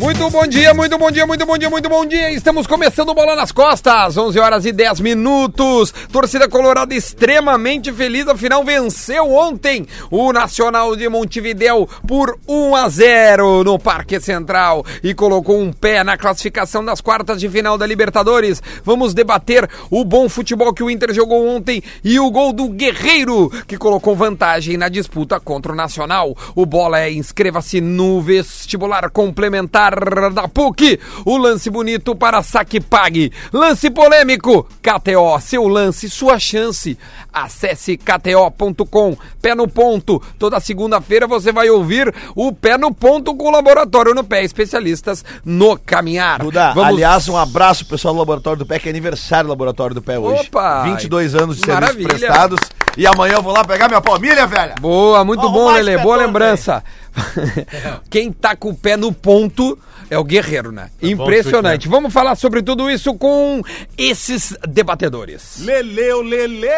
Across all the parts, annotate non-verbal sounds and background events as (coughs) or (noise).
Muito bom dia, muito bom dia, muito bom dia, muito bom dia. Estamos começando Bola nas Costas, 11 horas e 10 minutos. Torcida Colorada extremamente feliz, afinal venceu ontem o Nacional de Montevidéu por 1 a 0 no Parque Central e colocou um pé na classificação das quartas de final da Libertadores. Vamos debater o bom futebol que o Inter jogou ontem e o gol do Guerreiro, que colocou vantagem na disputa contra o Nacional. O Bola é inscreva-se no vestibular complementar da PUC. O lance bonito para saque pague. Lance polêmico. KTO, seu lance, sua chance. Acesse kto.com. Pé no ponto. Toda segunda-feira você vai ouvir o Pé no Ponto com o Laboratório no Pé, especialistas no caminhar. Duda, aliás, um abraço pessoal do Laboratório do Pé, que é aniversário do Laboratório do Pé hoje. Opa! 22 anos de serviços Maravilha. prestados. E amanhã eu vou lá pegar minha palmilha, velha. Boa, muito bom, Lele. Boa lembrança. (laughs) Quem tá com o pé no ponto é o Guerreiro, né? Impressionante. Vamos falar sobre tudo isso com esses debatedores. Leleu, Lele!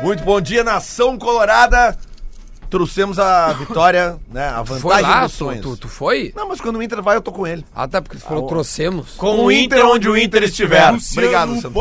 Muito bom dia, nação colorada. Trouxemos a (laughs) vitória, né? A Foi vantagem lá? dos Tu, sonhos. tu, tu foi? Não, mas quando o Inter vai, eu tô com ele. Ah, tá, porque tu falou Ah, trouxemos. Com o Inter onde o Inter estiver. Obrigado, Luciano.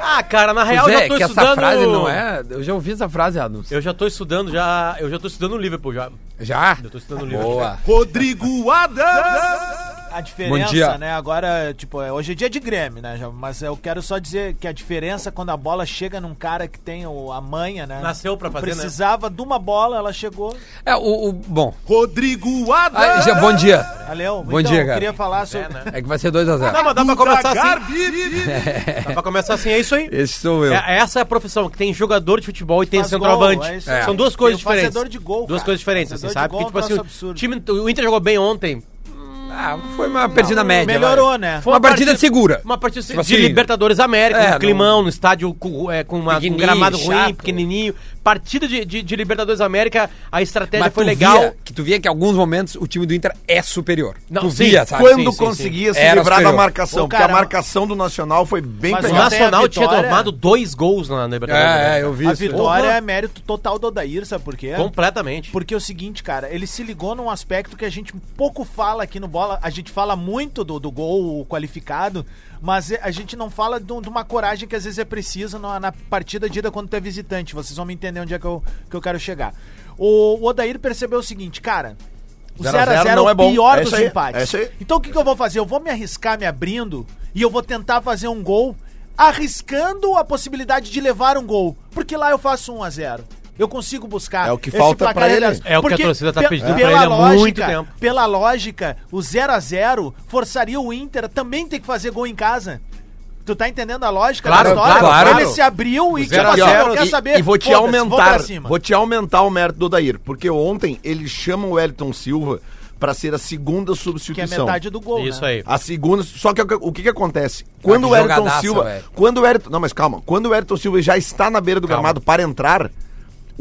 Ah, cara, na real Pois eu é, já tô que estudando. essa frase não é... Eu já ouvi essa frase, Adams. Eu já tô estudando, já. Eu já tô estudando o Liverpool já. Já? Eu tô estudando o Liverpool. Boa. Rodrigo Adams. A diferença, Bom dia. né? Agora, tipo, é- hoje é dia de Grêmio, né? Mas eu quero só dizer que a diferença quando a bola chega num cara que tem o- a manha, né? Nasceu pra fazer, né? Precisava de uma bola, ela chegou. É, o... o- bom. Rodrigo Ah, Adams. já, bom dia. Valeu. Bom então, dia, eu cara. queria falar sobre. É que vai ser 2x0. Não, mas dá pra começar assim. Garbi. (laughs) Dá pra começar assim, é isso aí. Esse sou eu. É- essa é a profissão, que tem jogador de futebol e tem Faz centroavante. gol, é. São duas coisas diferentes. fazedor de gol, duas cara. coisas diferentes, assim, sabe? gol Que, é tipo assim, o, time, o Inter jogou bem ontem. Ah, foi uma perdida média. Melhorou, vai. né? Foi uma partida segura. Uma partida Tipo de assim, Libertadores América, é, um climão, no estádio com, é, com, uma, com um gramado ruim, chato. pequenininho. Partida de, de, de Libertadores América, a estratégia Mas foi tu legal. via- que tu via que em alguns momentos o time do Inter é superior. Não, tu sim, via, sabe? Quando sim, sim, conseguia se Era livrar da superior. marcação, Ô, porque a marcação do Nacional foi bem mas O pegada. Nacional a tinha vitória- tomado dois gols na Libertadores. É, é, eu vi A isso. vitória é mérito total do Odair, sabe por quê? Completamente. Porque é o seguinte, cara, ele se ligou num aspecto que a gente pouco fala aqui no bola. A gente fala muito do, do gol qualificado, mas a gente não fala de, um- uma coragem que às vezes é precisa na, partida de ida quando tu é visitante. Vocês vão me entender onde é que eu, que eu quero chegar. O, o Odair percebeu o seguinte, cara. O 0 a 0 0x0 é o é bom. pior É dos aí, empates. é. Então o que, que eu vou fazer? Eu vou me arriscar me abrindo e eu vou tentar fazer um gol, arriscando a possibilidade de levar um gol. Porque lá eu faço 1 a 0 Eu consigo buscar. É o que falta pra ele. É o que a torcida tá pe- pedindo pra pela ele há lógica, muito tempo. Pela lógica, o 0 a 0 forçaria o Inter a também ter que fazer gol em casa. Tu tá entendendo a lógica Claro, da história? claro, Ele claro. se abriu e tipo 0 a assim, 0 eu quero e, saber. e vou te vou aumentar, pra cima. vou te aumentar o mérito do Odair, porque ontem ele chama o Wellington Silva pra ser a segunda Que é substituição. metade do gol. Isso né? aí. A segunda, só que o que- o que que acontece? Quando que o Wellington jogadaça, Silva, velho. quando o Wellington, não, mas calma, quando o Wellington Silva já está na beira do Calma. gramado para entrar,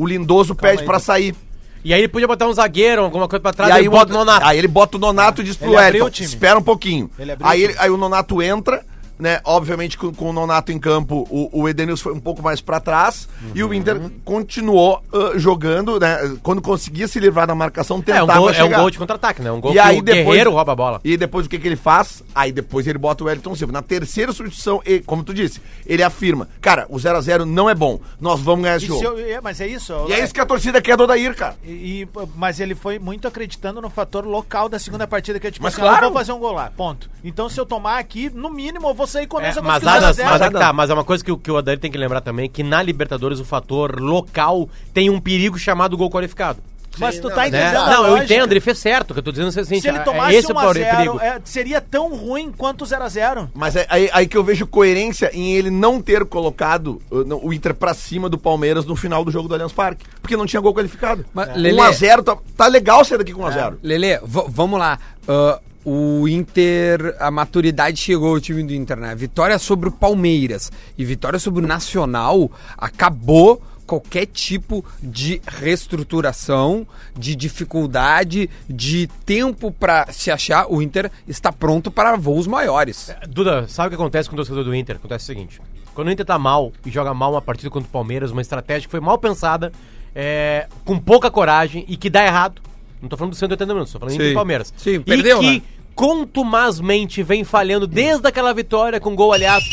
o Lindoso pede aí. pra sair. E aí ele podia botar um zagueiro, alguma coisa pra trás, e aí, ele bota o Nonato. aí ele bota o Nonato e diz pro Ele abriu Wellington, o time. espera um pouquinho. Ele abriu Aí, o ele- aí o Nonato entra, né? Obviamente com, com o Nonato em campo, o, o Edenilson foi um pouco mais pra trás e o Inter continuou ah, jogando, né? Quando conseguia se livrar da marcação, É um, tentava gol, é um chegar. gol de contra-ataque, né? Um gol E que aí o depois- Guerreiro rouba a bola. E depois o que, que ele faz? Aí depois ele bota o Wellington Silva. Na terceira substituição, e, como tu disse, ele afirma: Cara, o 0x0 não é bom. Nós vamos ganhar esse E jogo. eu- é, mas é isso. E é isso que a torcida quer do Odair, cara. E, e- mas ele foi muito acreditando no fator local da segunda partida, que é tipo Mas assim, claro. eu vou fazer um gol lá, ponto. Então se eu tomar aqui, no mínimo eu vou sair com a É, mas, coisa que o Adams, 0 a mas, 0. é tá, mas é uma coisa que, o- que o Adair tem que lembrar também, que na Libertadores o fator local tem um perigo chamado gol qualificado. Mas tu tá mas Né? entendendo a Não, eu entendo, ele fez certo, o que eu tô dizendo é o seguinte, Se ele é- tomasse esse é o 1 a maior 0 perigo. é, seria tão ruim quanto o 0 a 0 Mas é aí, aí que eu vejo coerência em ele não ter colocado uh, não, o Inter pra cima do Palmeiras no final do jogo do Allianz Parque. Porque não tinha gol qualificado. Mas, Lelê- 1x0, tá, tá legal sair daqui com 1x0. Lele, v- vamos lá. Ah, o Inter, a maturidade chegou ao time do Inter, né? Vitória sobre o Palmeiras e vitória sobre o Nacional acabou qualquer tipo de reestruturação, de dificuldade, de tempo pra se achar. O Inter está pronto para voos maiores. Duda, sabe o que acontece com o torcedor do Inter? Acontece o seguinte: quando o Inter tá mal e joga mal uma partida contra o Palmeiras, uma estratégia que foi mal pensada, é, com pouca coragem e que dá errado. Não tô falando do 180 minutos, tô falando Sim. e Palmeiras. Sim, e perdeu, que né? contumazmente vem falhando desde aquela vitória com gol, aliás,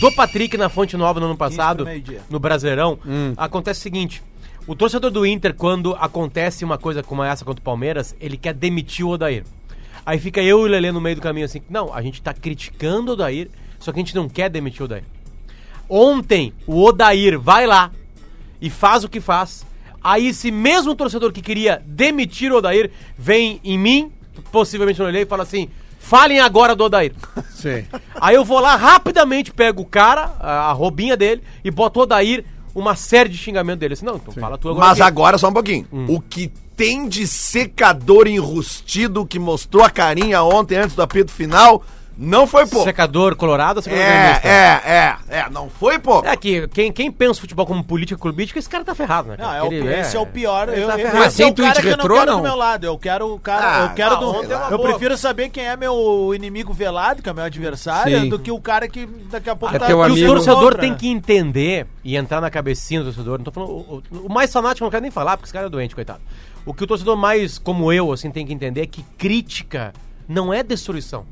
do Patrick na Fonte Nova no ano passado, no Brasileirão. Acontece o seguinte: o torcedor do Inter, quando acontece uma coisa como essa contra o Palmeiras, ele quer demitir o Odair. Aí fica eu e o Lelê no meio do caminho assim: não, a gente tá criticando o Odair, só que a gente não quer demitir o Odair. Ontem, o Odair vai lá e faz o que faz. Aí, esse mesmo torcedor que queria demitir o Odair vem em mim, possivelmente no Lelê, e fala assim: falem agora do Odair. (laughs) Sim. Aí eu vou lá rapidamente, pego o cara, a, a robinha dele, e boto o Odair uma série de xingamentos dele. Assim, não, então fala tu agora. Mas que- agora, só um pouquinho. O que tem de secador enrustido que mostrou a carinha ontem antes do apito final, não foi pouco. Secador colorado, secador É, gremista? é, é, é, não foi pouco. É que quem, quem pensa futebol como política clubística, esse cara tá ferrado, né? Não, é o, Ele esse é, o pior. Eu, tá eu, esse Sem é o cara tweet que eu não retrô, quero não? do meu lado. Eu quero o cara. Ah, eu quero não, do. é Eu prefiro saber quem é meu inimigo velado, que é meu adversário, Sim. do que o cara que daqui a pouco É tá teu que amigo- o torcedor tem que entender e entrar na cabecinha do torcedor. Não tô falando. O, o- o mais fanático não quero nem falar, porque esse cara é doente, coitado. O que o torcedor mais, como eu, assim, tem que entender é que crítica não é destruição.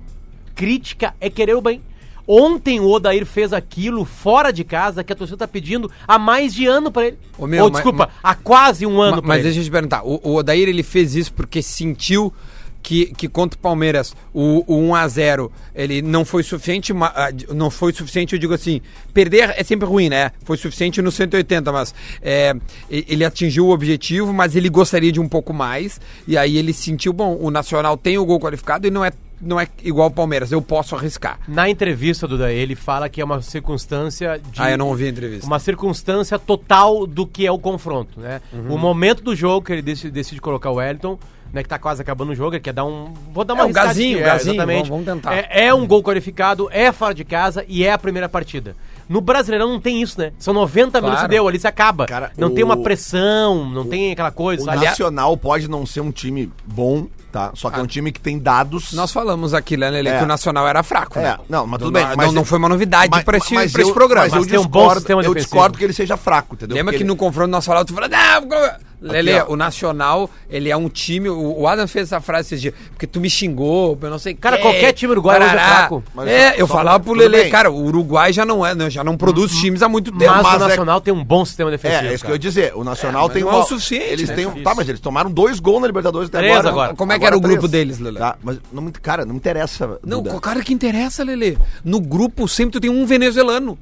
Crítica é querer o bem. Ontem o Odair fez aquilo fora de casa que a torcida tá pedindo há mais de ano pra ele. Ô, meu, Ou, mas- desculpa, mas- há quase um ano Ma- pra Mas ele. deixa eu te perguntar, o, o Odair ele fez isso porque sentiu que, que contra o Palmeiras o, o 1x0 ele não foi suficiente, ah, não foi suficiente, eu digo assim, perder é sempre ruim, né? Foi suficiente no 180, mas é, ele atingiu o objetivo, mas ele gostaria de um pouco mais, e aí ele sentiu, bom, o Nacional tem o gol qualificado e não é, não é igual o Palmeiras, eu posso arriscar. Na entrevista, Duda, ele fala que é uma circunstância de. Ah, eu não ouvi a entrevista. Uma circunstância total do que é o confronto, né? Uhum. O momento do jogo que ele decide, decide colocar o Wellington, né? Que tá quase acabando o jogo, ele quer dar um. Vou dar uma É, um gazinho, aqui, gazinho, exatamente. vamos- vamos tentar. É, é um gol qualificado, é fora de casa e é a primeira partida. No Brasileirão não tem isso, né? São 90 minutos Claro. e deu, ali se acaba. Cara, não o- tem uma pressão, não tem aquela coisa. O? Nacional pode não ser um time bom, tá? Só que é um time que tem dados. Nós falamos aqui, né, Lele, É. que o Nacional era fraco, É, né? não, mas tudo Não- bem. não- mas não foi uma novidade pra esse- pra esse eu- programa. Mas eu, Mas um bom discordo, sistema eu discordo que ele seja fraco, entendeu? Lembra Porque que ele- no confronto nacional tu falou, ah, Lele, o Nacional, ele é um time, o o Adam fez essa frase esses dias, porque tu me xingou, eu não sei Cara, quê, qualquer time uruguaio hoje é fraco. Mas É, eu falava pro Lele, cara, o Uruguai já não é, né, já não produz times há muito tempo. Mas, mas o é- Nacional tem um bom sistema defensivo. É, é isso que eu cara. ia dizer. O Nacional É, tem não é o suficiente, Eles né? têm um. Tá, mas eles tomaram dois gols na Libertadores até Três agora. agora. Como é que era o grupo deles, Lele? Tá, mas não cara, não me interessa. Não, Duda. o cara que interessa, Lele. No grupo sempre tu tem um venezuelano.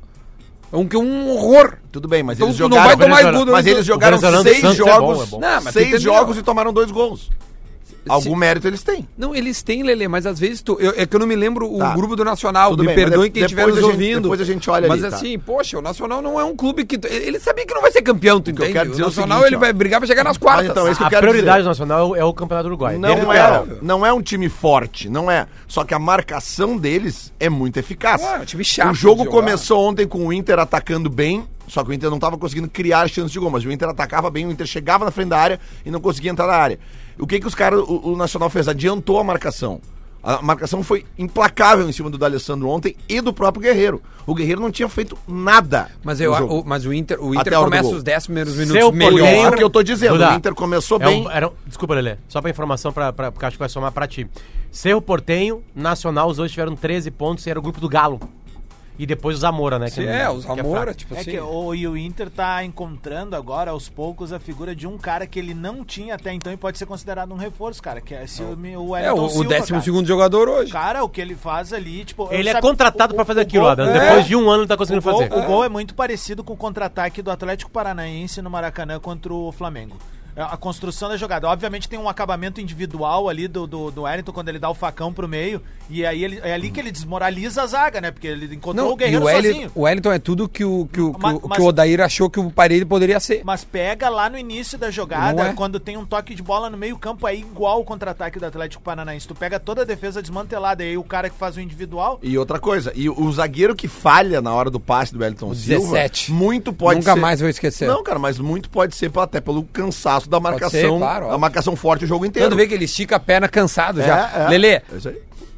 É um que é um horror. Tudo bem, mas Então eles tu não jogaram. vai tomar Venezuela- mas eles do- jogaram seis é jogos. bom, é bom. Não, seis jogos e tomaram dois gols. Algum mérito eles têm. Não, eles têm, Lele, mas às vezes tu. eu- é que eu não me lembro o Tá. grupo do Nacional. Tudo me bem, perdoem quem estiver nos a gente- ouvindo. depois a gente olha Mas ali, tá. assim, poxa, o Nacional não é um clube que. Ele sabia que não vai ser campeão, tu que eu entende? quero dizer é o o Nacional seguinte, ele ó. vai brigar pra chegar nas quartas. então, esse que eu A quero prioridade dizer. nacional é o Campeonato Uruguai. Não o é, Peral. não é um time forte, não é. Só que a marcação deles é muito eficaz. Ah, é um time chato o jogo começou ontem com o Inter atacando bem, só que o Inter não estava conseguindo criar chances de gol, mas o Inter atacava bem, o Inter chegava na frente da área e não conseguia entrar na área. O que que os caras, o, o Nacional fez? Adiantou a marcação. A marcação foi implacável em cima do D'Alessandro ontem e do próprio Guerreiro. O Guerreiro não tinha feito nada. Mas, eu, o, mas o Inter, o Inter começa os 10 primeiros minutos Seu melhor. poder- Isso que eu tô dizendo, Duda, o Inter começou É bem. um- era um- desculpa, Lelê. Só pra informação, pra, pra, porque acho que vai somar pra ti. Cerro Portenho, Nacional, os dois tiveram 13 pontos e era o grupo do Galo. E depois o Zamora, né? que Sim, não- é, os que Zamora, fraco. tipo É assim. que o, e o Inter tá encontrando agora, aos poucos, a figura de um cara que ele não tinha até então e pode ser considerado um reforço, cara, que é esse, o, o É, o, Wellington o Silva, 12 cara. segundo jogador hoje. Cara, o que ele faz ali, tipo... Ele é sabe, contratado o- pra fazer o aquilo, Adam. é. Depois de um ano ele tá O conseguindo gol, fazer. o gol é muito parecido com o contra-ataque do Atlético Paranaense no Maracanã contra o Flamengo. É A construção da jogada. Obviamente tem um acabamento individual ali do, do, do Wellington quando ele dá o facão pro meio. E aí ele, é ali que ele desmoraliza a zaga, né? Porque ele encontrou Não, o e Guerreiro o, sozinho. o Wellington é tudo que o, que o, que Mas- o, que mas- o Odair achou que o Parede poderia ser. Mas pega lá no início da jogada, é. quando tem um toque de bola no meio campo, é igual o contra-ataque do Atlético Paranaense. Tu pega toda a defesa desmantelada, e aí o cara que faz o individual. E outra coisa, e o, o zagueiro que falha na hora do passe do Wellington O Silva, 17. muito pode Nunca ser... mais vou esquecer. Não, cara, mas muito pode ser até pelo cansaço da marcação, ser, claro, a marcação forte o jogo inteiro. Quando vê que ele estica a perna cansado já. É, é. Lelê, É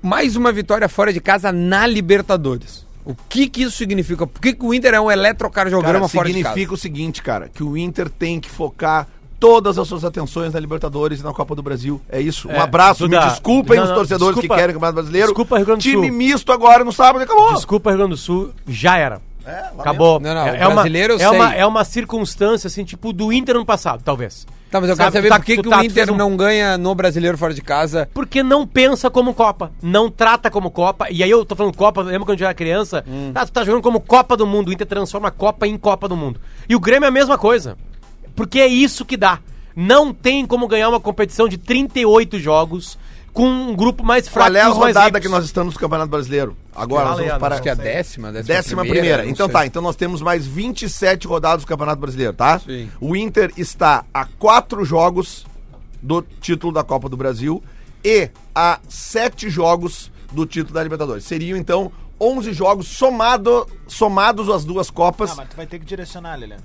mais uma vitória fora de casa na Libertadores. O que que isso significa? Por que, que o Inter é um eletrocardiograma Cara, fora de significa casa? o seguinte, cara, que o Inter tem que focar todas as suas atenções na Libertadores e na Copa do Brasil. É isso. Um É, abraço, Duda, me desculpem não, os torcedores desculpa. que querem o Campeonato Brasileiro. Desculpa, Rio Grande do Time Sul. misto agora no sábado acabou. Desculpa, Rio Grande do Sul, já era. É. Acabou. Não, não, é, o é uma, é, uma, é uma circunstância, assim, tipo, do Inter ano passado, talvez. Tá, mas eu Sabe, quero saber tá- por que, que tá- o Inter um- não ganha no brasileiro fora de casa. Porque não pensa como Copa, não trata como Copa. E aí eu tô falando Copa, lembra quando eu era criança? Hum. Ah, tu tá jogando como Copa do Mundo, o Inter transforma a Copa em Copa do Mundo. E o Grêmio é a mesma coisa. Porque é isso que dá. Não tem como ganhar uma competição de 38 jogos com um grupo mais fraco Qual é a rodada ricos. que nós estamos no Campeonato Brasileiro? Agora, nós vamos para Acho que é a décima, décima, Décima primeira. não Então sei. tá, então nós temos mais 27 rodadas do Campeonato Brasileiro, tá? Sim. O Inter está a quatro jogos do título da Copa do Brasil e a sete jogos do título da Libertadores. Seriam então 11 jogos somado, somados as duas Copas. Ah, mas tu vai ter que direcionar, Lelê.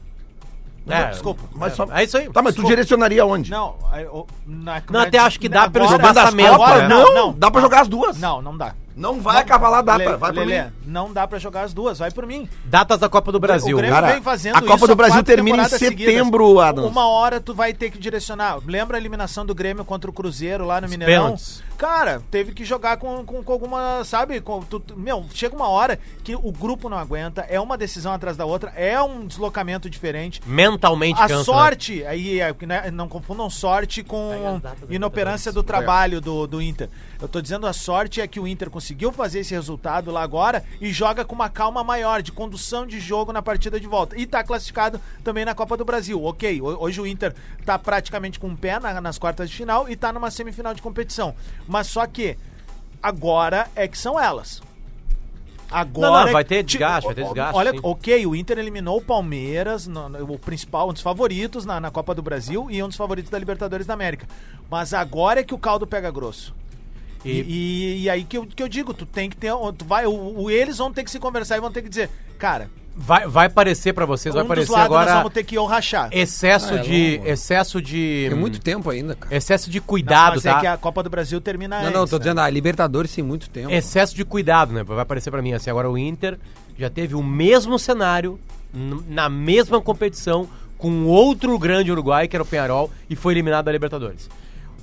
É, Desculpa. Mas é, só- é isso aí. Tá, mas tu Desculpa. direcionaria onde? Não, o- na, Não, até acho que dá pelo agora- espaçamento, agora né? Não, Não, não. dá pra jogar as duas. Não, não dá. Não vai acabar a data, Lelê, vai por Lelê, mim. não dá pra jogar as duas, vai por mim. Datas da Copa do Brasil. O Grêmio Cara, vem fazendo a Copa isso do Brasil termina em setembro, seguidas. Adams. Uma hora tu vai ter que direcionar. Lembra a eliminação do Grêmio contra o Cruzeiro lá no Os Mineirão? pênaltis. Cara, teve que jogar com, com, com alguma, sabe? Com, tu- meu, chega uma hora que o grupo não aguenta, é uma decisão atrás da outra, é um deslocamento diferente. Mentalmente A cansa, né? sorte, aí é, né, não confundam sorte com inoperância do trabalho do, do Inter. Eu tô dizendo a sorte é que o Inter conseguiu fazer esse resultado lá agora e joga com uma calma maior, de condução de jogo na partida de volta. E tá classificado também na Copa do Brasil. Ok, ho- hoje o Inter tá praticamente com um pé na- nas quartas de final e tá numa semifinal de competição. Mas só que agora é que são elas. Agora. Não, não, vai ter desgaste, vai ter desgaste, Olha, sim. ok, o Inter eliminou o Palmeiras, no- no- o principal, um dos favoritos na, na Copa do Brasil e um dos favoritos da Libertadores da América. Mas agora é que o caldo pega grosso. E, E- e- aí que eu, que eu digo, tu tem que ter. Tu vai, o, o- eles vão ter que se conversar e vão ter que dizer, cara, Vai, vai parecer pra vocês, vai um dos parecer lados nós agora vamos ter que ou rachar. excesso Ah, é de. longo. Excesso de. Tem muito tempo ainda, cara. Excesso de Não, cuidado, mas tá? é que a Copa do Brasil termina Não, antes, não, tô né? dizendo, a Libertadores tem muito tempo. Excesso de cuidado, né? Vai parecer pra mim assim. Agora o Inter já teve o mesmo cenário, na mesma competição, com outro grande Uruguai, que era o Penharol, e foi eliminado da Libertadores.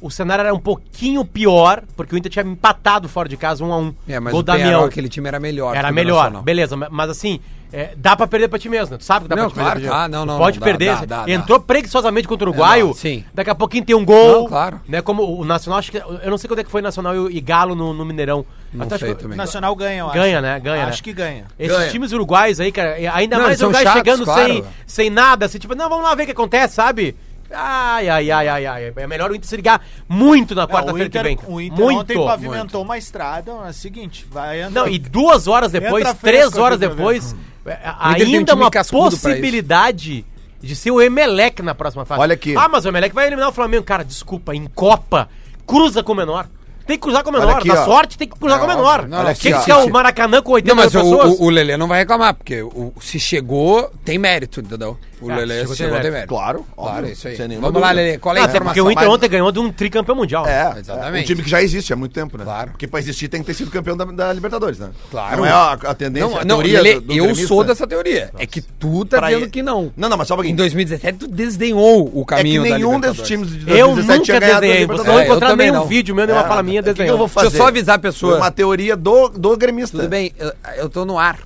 O cenário era um pouquinho pior, porque o Inter tinha empatado fora de casa, um a um. É, mas Gol o Damião. aquele time era melhor. Era melhor, Nacional. beleza, ma- mas assim, é, dá pra perder pra ti mesmo, né? Tu sabe que dá Não, pra te perder claro, mesmo. ah, não, não, Pode não, perder. dá, dá, dá. Entrou preguiçosamente contra o Uruguaio, É, não, sim. daqui a pouquinho tem um gol. Não, claro. Né, como o Nacional, acho que, eu não sei quando é que foi Nacional e, e Galo no, no Mineirão. Não Até sei que- também. Nacional ganha, eu Ganha, acho. né? Ganha, Acho né? que ganha. Esses Ganha. times uruguais aí, cara, ainda Não, mais chatos, chegando claro. sem, sem nada, assim, tipo, não, vamos lá ver o que acontece, sabe? Ai, ai, ai, ai, ai. É melhor o Inter se ligar muito na Não, quarta-feira que vem. o Inter muito. ontem pavimentou uma estrada, é o seguinte, vai andar. Não, e duas horas depois, Entra três horas depois, é, O Inter tem um ainda time uma possibilidade de ser o Emelec na próxima fase. Olha aqui. Ah, mas o Emelec vai eliminar o Flamengo. Cara, desculpa, em Copa, cruza com o menor. Tem que cruzar com o menor. aqui, Na ó. sorte, tem que cruzar É, com o menor. Não, olha aqui, que é o Maracanã com 80 Não, mas mil o, pessoas? o, o Lelê não vai reclamar, porque o, se chegou, tem mérito, entendeu? O Ah, Lelê chegou, chegou, tem mérito. Claro, Claro, óbvio, é isso aí. Vamos lá, dúvida. Lelê, qual é a Ah, porque informação? o Inter ontem ganhou de um tricampeão mundial. É, Exatamente. é, um time que já existe há muito tempo, né? Claro. Porque pra existir tem que ter sido campeão da, da Libertadores, né? Claro. Não é a, a tendência, Não, a não, teoria Lelê, do- do eu gremista. sou dessa teoria. É que tu tá Pra dizendo ele- que não. Não, não, mas só um Em pouquinho. 2017 tu desdenhou o É que caminho da nenhum desses times de Eu 2017 nunca ganhado a desenhei. Você não É, eu encontrar também nenhum vídeo meu, nenhuma É, fala minha o que que eu desenhando. vou Deixa eu fazer? só avisar a pessoa. Uma teoria do, do gremista. Tudo bem, eu, eu tô no ar.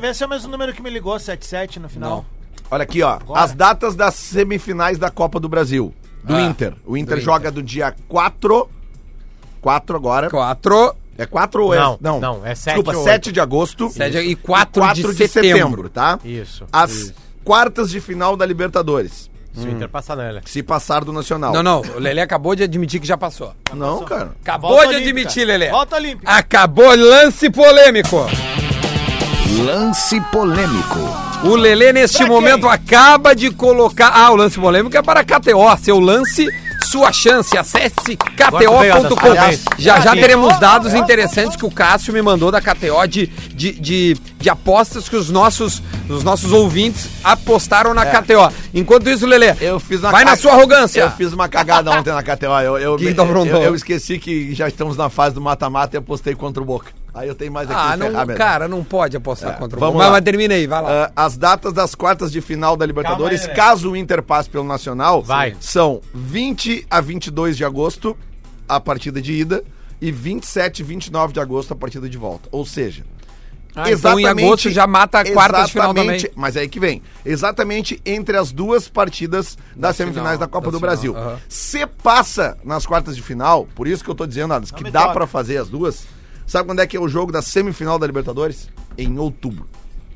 Vê se é o mesmo número que me ligou, 77 no final. Não. Olha aqui, ó. Agora. As datas das semifinais da Copa do Brasil. Do Ah, Inter. O Inter do joga do dia 4. 4 agora. Quatro, É 4 ou é. Não, não, é sete Desculpa, ou 7 de agosto. sete e quatro, 4 de, setembro. tá? Isso. As quartas de final da Libertadores. Se o Inter passar nela. Se passar do Nacional. Não, não, o Lelê acabou de admitir que já passou. Não, cara. Acabou Volta de olímpica. admitir, Lelê. Volta olímpica. Acabou lance polêmico. Lance polêmico. O Lelê, neste Pra quem? momento, acaba de colocar. Ah, o lance polêmico é para a KTO. Seu lance, sua chance. Acesse KTO.com. Já já teremos dados interessantes que o Cássio me mandou da KTO de, de, de, de apostas que os nossos, os nossos ouvintes apostaram na KTO. Enquanto isso, Lelê, Eu fiz uma vai na sua arrogância. Eu fiz uma cagada ontem na KTO. Eu, eu, aprontou? eu, eu esqueci que já estamos na fase do mata-mata e apostei contra o Boca. Aí eu tenho mais aqui Ah, no não, cara, não pode apostar É, contra o vamos Mas, lá. mas termina aí, vai lá. Ah, as datas das quartas de final da Libertadores, aí, caso o Inter passe pelo Nacional, Vai. são 20 a 22 de agosto, a partida de ida, e 27 e 29 de agosto, a partida de volta. Ou seja, Ah, então em agosto já mata a quarta de final também. exatamente- Mas é aí que vem. Exatamente entre as duas partidas das final, semifinais da Copa da do final, Brasil. aham. Se passa nas quartas de final, por isso que eu tô dizendo, Adams, que me dá pra fazer as duas. Sabe quando é que é o jogo da semifinal da Libertadores? Em outubro.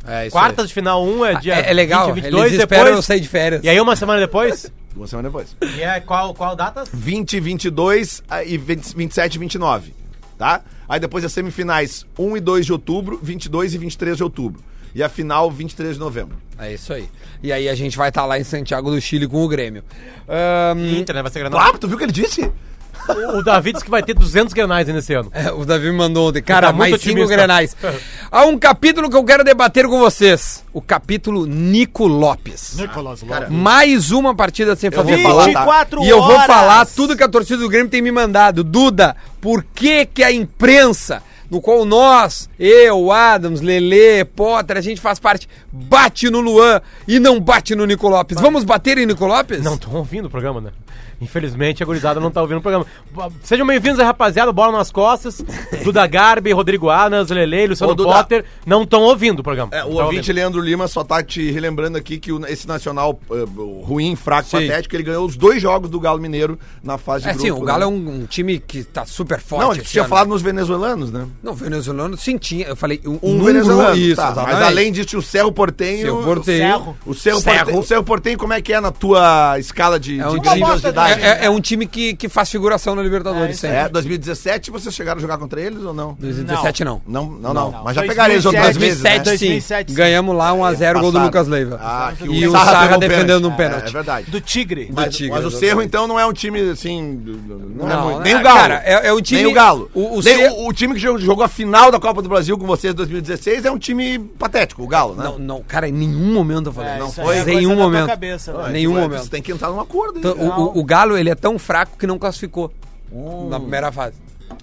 É, isso Quartas de final 1 é aí. dia É, é legal, 20, 22, eles esperam depois... eu sair de férias. E aí uma semana depois? (laughs) Uma semana depois. E é qual, qual data? 20 e 22 ah, e 20 27 e 29, tá? Aí depois as semifinais 1 e 2 de outubro, 22 e 23 de outubro. E a final 23 de novembro. É isso aí. E aí a gente vai estar lá em Santiago do Chile com o Grêmio. Ahn, Inter, né? Vai ser Granal. Ah, tu viu o que ele disse? O, o David disse que vai ter 200 granais aí nesse ano. é, o Davi me mandou ontem. Cara, Tá mais cinco otimista. grenais. (laughs) Há um capítulo que eu quero debater com vocês. O capítulo Nico Lopes. Nicolas Cara, Mais uma partida sem fazer tá? 24 E eu vou horas. falar tudo que a torcida do Grêmio tem me mandado. Duda, por que que a imprensa, no qual nós, eu, Adams, Lele, Potter, a gente faz parte, bate no Luan e não bate no Nico Lopes? Vamos bater em Nico Lopes? Não estão ouvindo o programa, né? Infelizmente, a gurizada não tá ouvindo o programa. Sejam bem-vindos rapaziada. Bola nas costas. Duda Garbi, Rodrigo Anas, Lele, Luciano Ô, Duda. Não não estão ouvindo o programa. É, o Não tão ouvinte ouvindo. Leandro Lima só tá te relembrando aqui que o- esse Nacional eh, ruim, fraco, Sim. patético, ele ganhou os dois jogos do Galo Mineiro na fase de É grupo. sim, o Galo né? é um, um time que tá super forte. Não, a gente esse tinha ano. falado nos venezuelanos, né? Não, venezuelano sim tinha. Eu falei um, Um venezuelano, grupo- Isso, tá, exatamente. mas além disso, o Cerro Portenho... Cerro Porteño. Cerro. O Cerro, Cerro. Portenho, o Cerro Portenho, como é que é na tua escala de, É um, de time, grandiosidade? É, é- é um time que, que faz figuração na Libertadores É, sempre. É, 2017 vocês chegaram a jogar contra eles ou não? 2017 não. Não, não, não. Não. Mas já pegaram eles outras 2007, vezes, né? 2007 sim. 2007, sim. Ganhamos lá 1x0 gol do. Lucas Leiva. Ah, que e o Sarra Sarra pegou defendendo um É, pênalti. É, verdade. Do Tigre. Mas, Tigre, mas o. Cerro, então, não é um time assim. Não, é Não, muito. é- Nem o Galo. cara, é- é um time- Nem o Galo. o- o Nem Cerro- o, o time que jogou, jogou a final da Copa do Brasil com vocês em 2016 é um time patético, o Galo, né? Não, não, cara, em nenhum momento eu falei. É, não foi. é Em nenhum momento. nenhum momento. Você tem que entrar num acordo. Então, o, o- o Galo, ele é tão fraco que não classificou na primeira fase.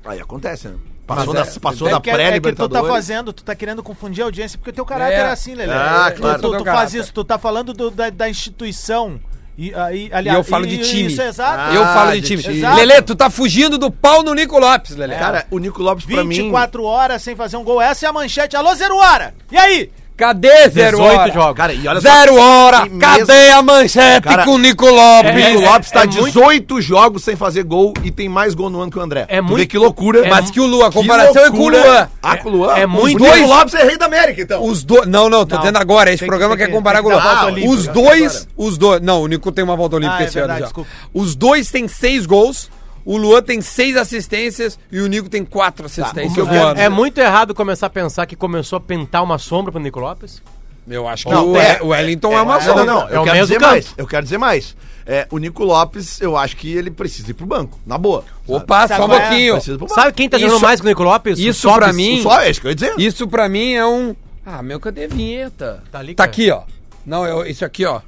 Aí acontece, né? Passou Mas da, é- passou É da que, é que tu tá pré-libertadores. fazendo, tu tá querendo confundir a audiência, porque o teu caráter É. é, assim, Lelê. Ah, Tu- claro. Tu, tu, faz caráter. isso, tu tá falando do- da, da instituição. E, aí, E aliás, eu falo de time. Isso, é exato. Ah, eu falo de de time. time. Lelê, tu tá fugindo do pau no Nico Lopes, Lelê. Cara, o Nico Lopes pra mim... 24 horas sem fazer um gol. Essa é a manchete. Alô, Zero Hora! E aí? Cadê zero 18 hora? jogos. Cara, e olha só- Zero hora! E Cadê mesmo- a manchete Cara, com o Nico Lopes? O Nico É, Lopes tá é muito- 18 jogos sem fazer gol e tem mais gol no ano que o André. É Tu vê muito- que loucura. é Mas que o Lu, a comparação é com o. Luan. Ah, com o Luan? É muito- O Nico dois- Lopes é rei da América, então. Os dois. Não, não, tô Não. dizendo agora. Esse Tem programa tem quer que- comparar com o Luan. Os dois. Os dois. Não, o Nico tem uma volta olímpica Ah, é esse ano já. desculpa. Os dois têm seis gols. O Luan tem seis assistências e o Nico tem quatro assistências. eu no quero- ano. É muito errado começar a pensar que começou a pintar uma sombra pro Nico Lopes. Eu acho que Não, o, é- o Wellington é, uma não, sombra. não, É eu o quero mesmo dizer campo. mais. Eu quero dizer mais. É, o Nico Lopes, eu acho que ele precisa ir pro banco, na boa. Opa, Sabe só um é? pouquinho. Sabe quem tá Isso- jogando mais que o Nico Lopes? O isso Sobis. pra mim- Só é isso que eu ia dizer. Isso pra mim é um. Ah, meu, cadê a vinheta? Tá ali, Tá cara. aqui, ó. Não, é isso aqui, ó.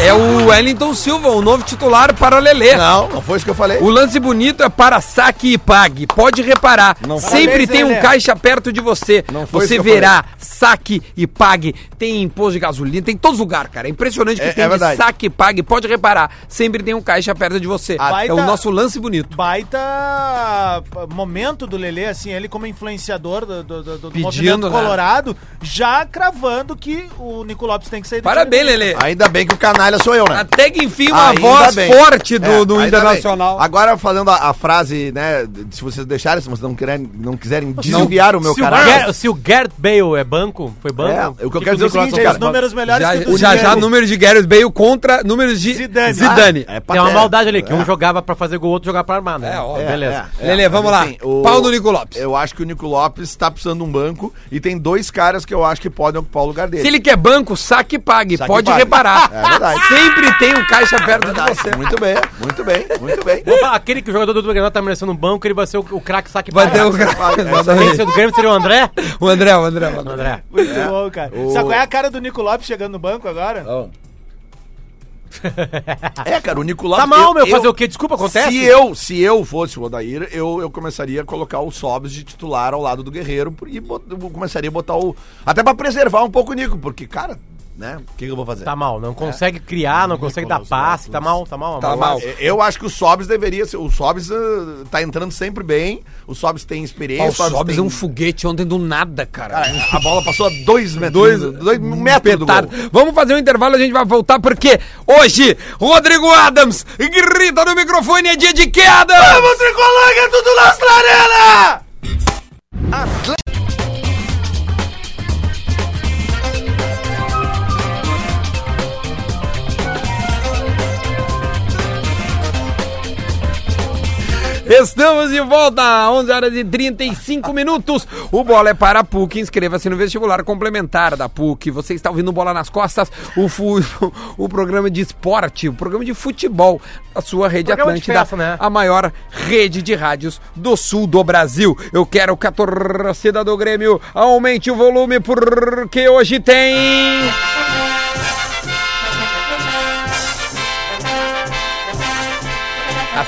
É o Wellington Silva, o novo titular para Lelê. Não, não foi isso que eu falei. O lance bonito é para saque e pague. Pode reparar. Não. Sempre tem um caixa perto de você. Não foi você isso que eu verá saque e pague. Tem imposto de gasolina, tem em todos os lugares, cara. É impressionante que É- tem é de verdade. saque e pague. Pode reparar. Sempre tem um caixa perto de você. Ah, é o baita- nosso lance bonito. Baita momento do Lelê, assim, ele como influenciador do, do, do- do Pedindo, movimento né? colorado, já cravando que o Nico Lopes tem que Parabéns. Lelê. Ainda bem que o canalha sou eu, né? Até que enfim uma Ainda voz bem. forte do, É, do Internacional. bem. Agora falando a, a frase, né, se vocês deixarem, se vocês não, querem, não quiserem desviar o meu se o, caráter. Gar- se o Gareth Bale é banco, foi banco? É, o que eu que quero que dizer é o seguinte, os números melhores Já, que o já, já número de Gareth Bale contra números de Zidane. Zidane. É Tem uma paté- maldade ali, que É. um jogava pra fazer gol, o outro jogava pra armar, né? É. Beleza. É, é, Lelê, vamos lá. assim, Pau do Nico Lopes. Eu acho que o Nico Lopes tá precisando de um banco e tem dois caras que eu acho que podem ocupar o lugar dele. Se ele quer banco, saque pague. Saque Pode pague. reparar. É verdade. Sempre tem um caixa perto de você. Muito bem, muito bem, muito bem. Falar, aquele que o jogador do Grêmio tá merecendo um banco, ele vai ser o, o craque saque Vai ter o ser do Grêmio seria o André? O André, o André, o André. André. Muito bom, cara. O- Sabe qual é a cara do Nico Lopes chegando no banco agora? (laughs) É, cara, o Nicolau. Tá mal, eu- meu, eu- fazer o quê? Desculpa, acontece? Se eu, se eu fosse o Odair, eu, eu começaria a colocar o Sobs de titular ao lado do Guerreiro e bot- eu começaria a botar o. Até pra preservar um pouco o Nico, porque, cara, né? O que, que eu vou fazer? Tá mal, não consegue criar, não consegue dar passe, tá mal, tá mal. Tá mal. mal. É, Eu acho que o Sobs deveria ser. O Sobs ah, tá entrando sempre bem. O Sobs tem experiência. Ó, o Sobs é tem- um foguete ontem do nada, cara. Cara, a bola passou a dois metros. Dois, dois metros do gol. Vamos fazer um intervalo, a gente vai voltar porque hoje Rodrigo Adams grita no microfone, é dia de queda! Vamos, tricolor, que é tudo na arena! Estamos de volta, 11 horas e 35 minutos. O Bola é para a PUC. Inscreva-se no vestibular complementar da PUC. Você está ouvindo Bola nas Costas, o, fu- (laughs) o programa de esporte, o programa de futebol da sua rede Programa Atlântida, festa, né? a maior rede de rádios do sul do Brasil. Eu quero que a torcida do Grêmio aumente o volume porque hoje tem.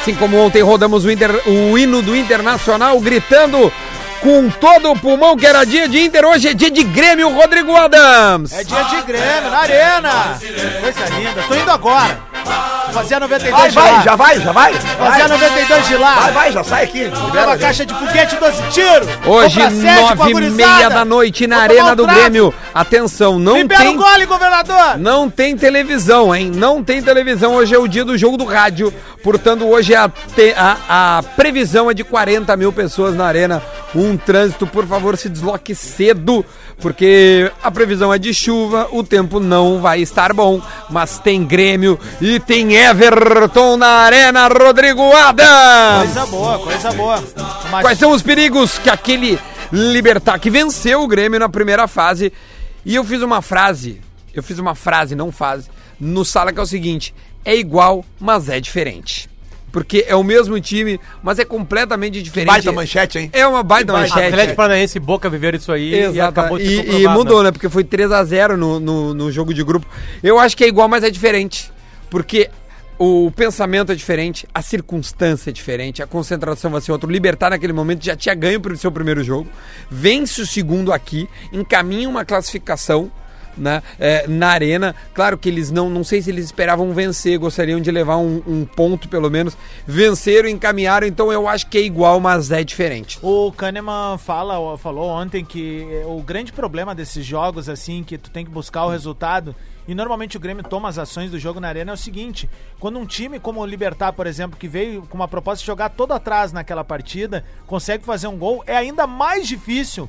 Assim como ontem rodamos o, Inter- o hino do Internacional gritando com todo o pulmão que era dia de Inter, hoje é dia de Grêmio, Rodrigo Adams. É dia de Grêmio, na arena. Coisa linda. Tô indo agora. Fazia 92 Vai, de lá. vai, já vai, já vai. Fazia 92 de lá. Vai, vai, já sai aqui. Libera, a caixa de foguete 12 tiro. Hoje, a nove e meia da noite na Vou Arena um do trago. Grêmio. Atenção, não Libera tem o gole, governador. Não tem televisão, hein? Não tem televisão. Hoje é o dia do jogo do rádio. Portanto, hoje a, te- a- a previsão é de 40 mil pessoas na arena. Um trânsito, por favor, se desloque cedo, porque a previsão é de chuva. O tempo não vai estar bom, mas tem Grêmio e tem Everton na arena. Rodrigo Adams. Coisa boa, coisa boa. Mas Quais são os perigos que aquele Libertar que venceu o Grêmio na primeira fase? E eu fiz uma frase, eu fiz uma frase, não fase, no sala que é o seguinte: é igual, mas é diferente. Porque é o mesmo time, mas é completamente diferente. Baita manchete, hein? É uma baita manchete. Atlético Paranaense e Boca viveram isso aí e Exato. acabou de E, e mudou, né? né? Porque foi 3 a 0 no, no, no jogo de grupo. Eu acho que é igual, mas é diferente. Porque o pensamento é diferente, a circunstância é diferente, a concentração vai ser outra. O Libertar naquele momento já tinha ganho pro seu primeiro jogo, vence o segundo aqui, encaminha uma classificação. Né, é, na arena, claro que eles não, não sei se eles esperavam vencer, gostariam de levar um, um ponto pelo menos. Venceram, encaminharam, então eu acho que é igual, mas é diferente. O Kahneman fala, falou ontem que o grande problema desses jogos, assim, que tu tem que buscar o resultado, e normalmente o Grêmio toma as ações do jogo na arena, é o seguinte: quando um time como o Libertar, por exemplo, que veio com uma proposta de jogar todo atrás naquela partida, consegue fazer um gol, é ainda mais difícil.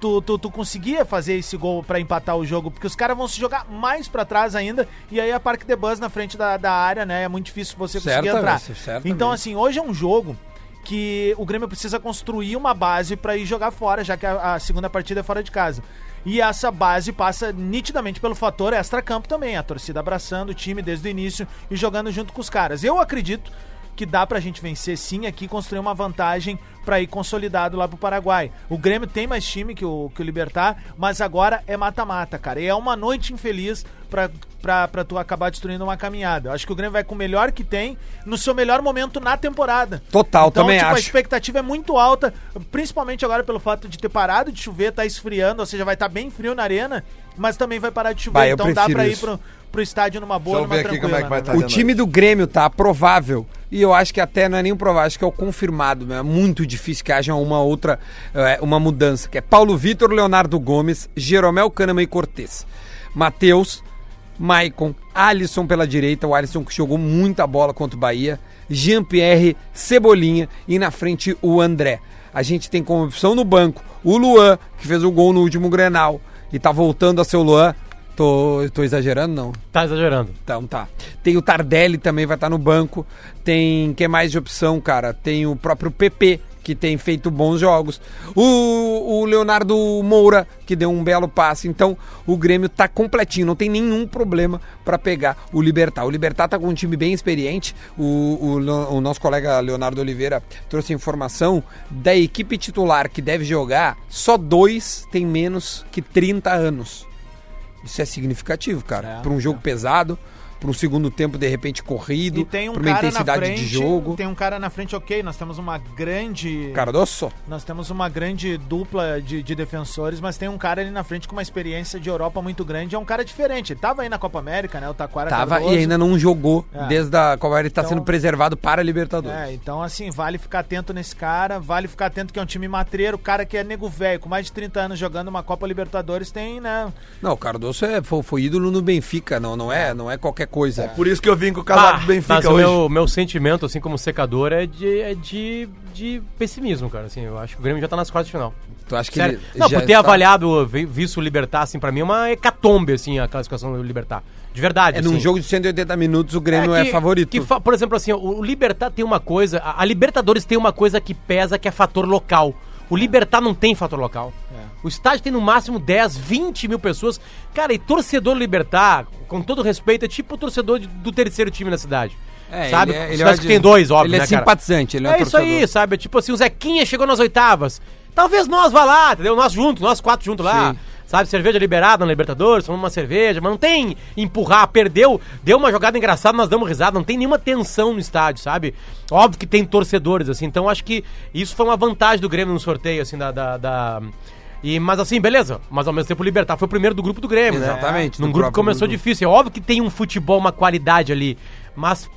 Tu, tu, tu conseguia fazer esse gol pra empatar o jogo, porque os caras vão se jogar mais pra trás ainda, e aí a Parque de Bus na frente da, da área, né? É muito difícil você conseguir Certamente, entrar. certamente. Então, assim, hoje é um jogo que o Grêmio precisa construir uma base pra ir jogar fora, já que a, a segunda partida é fora de casa. E essa base passa nitidamente pelo fator extra-campo também, a torcida abraçando o time desde o início e jogando junto com os caras. Eu acredito que dá pra gente vencer sim aqui, construir uma vantagem pra ir consolidado lá pro Paraguai. O Grêmio tem mais time que o, que o Libertar, mas agora é mata-mata, cara. E é uma noite infeliz pra, pra, pra tu acabar destruindo uma caminhada. Eu acho que o Grêmio vai com o melhor que tem, no seu melhor momento na temporada. Total, então, também tipo, a acho. expectativa é muito alta, principalmente agora pelo fato de ter parado de chover, tá esfriando, ou seja, vai estar bem frio na arena, mas também vai parar de chover. Vai, então dá pra ir isso. pro, pro estádio numa boa, Deixa numa ver aqui tranquila. como é que vai né, tá. velho? O time do Grêmio tá provável. E eu acho que até não é nem provável, acho que é o confirmado. né? É muito difícil que haja uma outra, é, uma mudança. Que é Paulo Vitor, Leonardo Gomes, Jeromel Kahneman e Cortez. Matheus, Maicon, Alisson pela direita, o Alisson que jogou muita bola contra o Bahia, Jean-Pierre, Cebolinha e na frente o André. A gente tem como opção no banco o Luan, que fez o gol no último Grenal e tá voltando a ser o Luan. Tô, tô exagerando, não? Tá exagerando. Então tá. Tem o Tardelli também vai estar no banco. Tem quem mais de opção, cara? Tem o próprio PP que tem feito bons jogos. O, o Leonardo Moura que deu um belo passe. Então o Grêmio tá completinho, não tem nenhum problema para pegar o Libertar. O Libertar tá com um time bem experiente. O, o, o nosso colega Leonardo Oliveira trouxe informação da equipe titular que deve jogar. Só dois tem menos que 30 anos. Isso é significativo, cara. É, Para um jogo pesado, pra um segundo tempo, de repente, corrido, E tem um pra uma intensidade frente, de jogo. tem um cara na frente, ok, nós temos uma grande... Cardoso? Nós temos uma grande dupla de, de defensores, mas tem um cara ali na frente com uma experiência de Europa muito grande. É um cara diferente. Ele tava aí na Copa América, né? O Taquara Tava Cardoso. e ainda não jogou É. desde a Copa ele tá Então- sendo preservado para a Libertadores. É, então assim, vale ficar atento nesse cara, vale ficar atento que é um time matreiro, cara que é nego velho, com mais de 30 anos jogando uma Copa Libertadores, tem, né? Não, o Cardoso é, foi, foi ídolo no Benfica, não, não, é, não é qualquer coisa. Por isso que eu vim com o casaco do Benfica mas o hoje. meu, meu sentimento, assim, como secador, é de, é de, de pessimismo, cara. Assim, eu acho que o Grêmio já tá nas quartas de final. Tu acha que Sério. ele Não, já por ter está- avaliado, vi- visto o Libertar, assim, pra mim é uma hecatombe, assim, a classificação do Libertar. De verdade, É num assim. jogo de 180 minutos o Grêmio é, que- favorito. que fa- por exemplo, assim, o, Libertar tem uma coisa. A Libertadores tem uma coisa que pesa, que é fator local. O Libertar não tem fator local. O estádio tem no máximo 10, 20 mil pessoas. Cara, e torcedor Libertar, com todo respeito, é tipo o torcedor de- do terceiro time na cidade. É, sabe? ele é- ele Cidade é que tem dois, óbvio, ele é né, cara? simpatizante, ele é é isso aí, torcedor. sabe? Tipo assim, o Zequinha chegou nas oitavas. Talvez nós vá lá, entendeu? Nós juntos, nós quatro juntos lá. Sim. Sabe, cerveja liberada na Libertadores, tomamos uma cerveja, mas não tem empurrar, perdeu, deu uma jogada engraçada, nós damos risada, não tem nenhuma tensão no estádio, sabe? Óbvio que tem torcedores, assim, então acho que isso foi uma vantagem do Grêmio no sorteio, assim, da. da, da- E, mas assim, beleza, mas ao mesmo tempo o Libertar foi o primeiro do grupo do Grêmio, né? Exatamente, Num grupo que começou grupo. difícil. É óbvio que tem um futebol, uma qualidade ali. Mas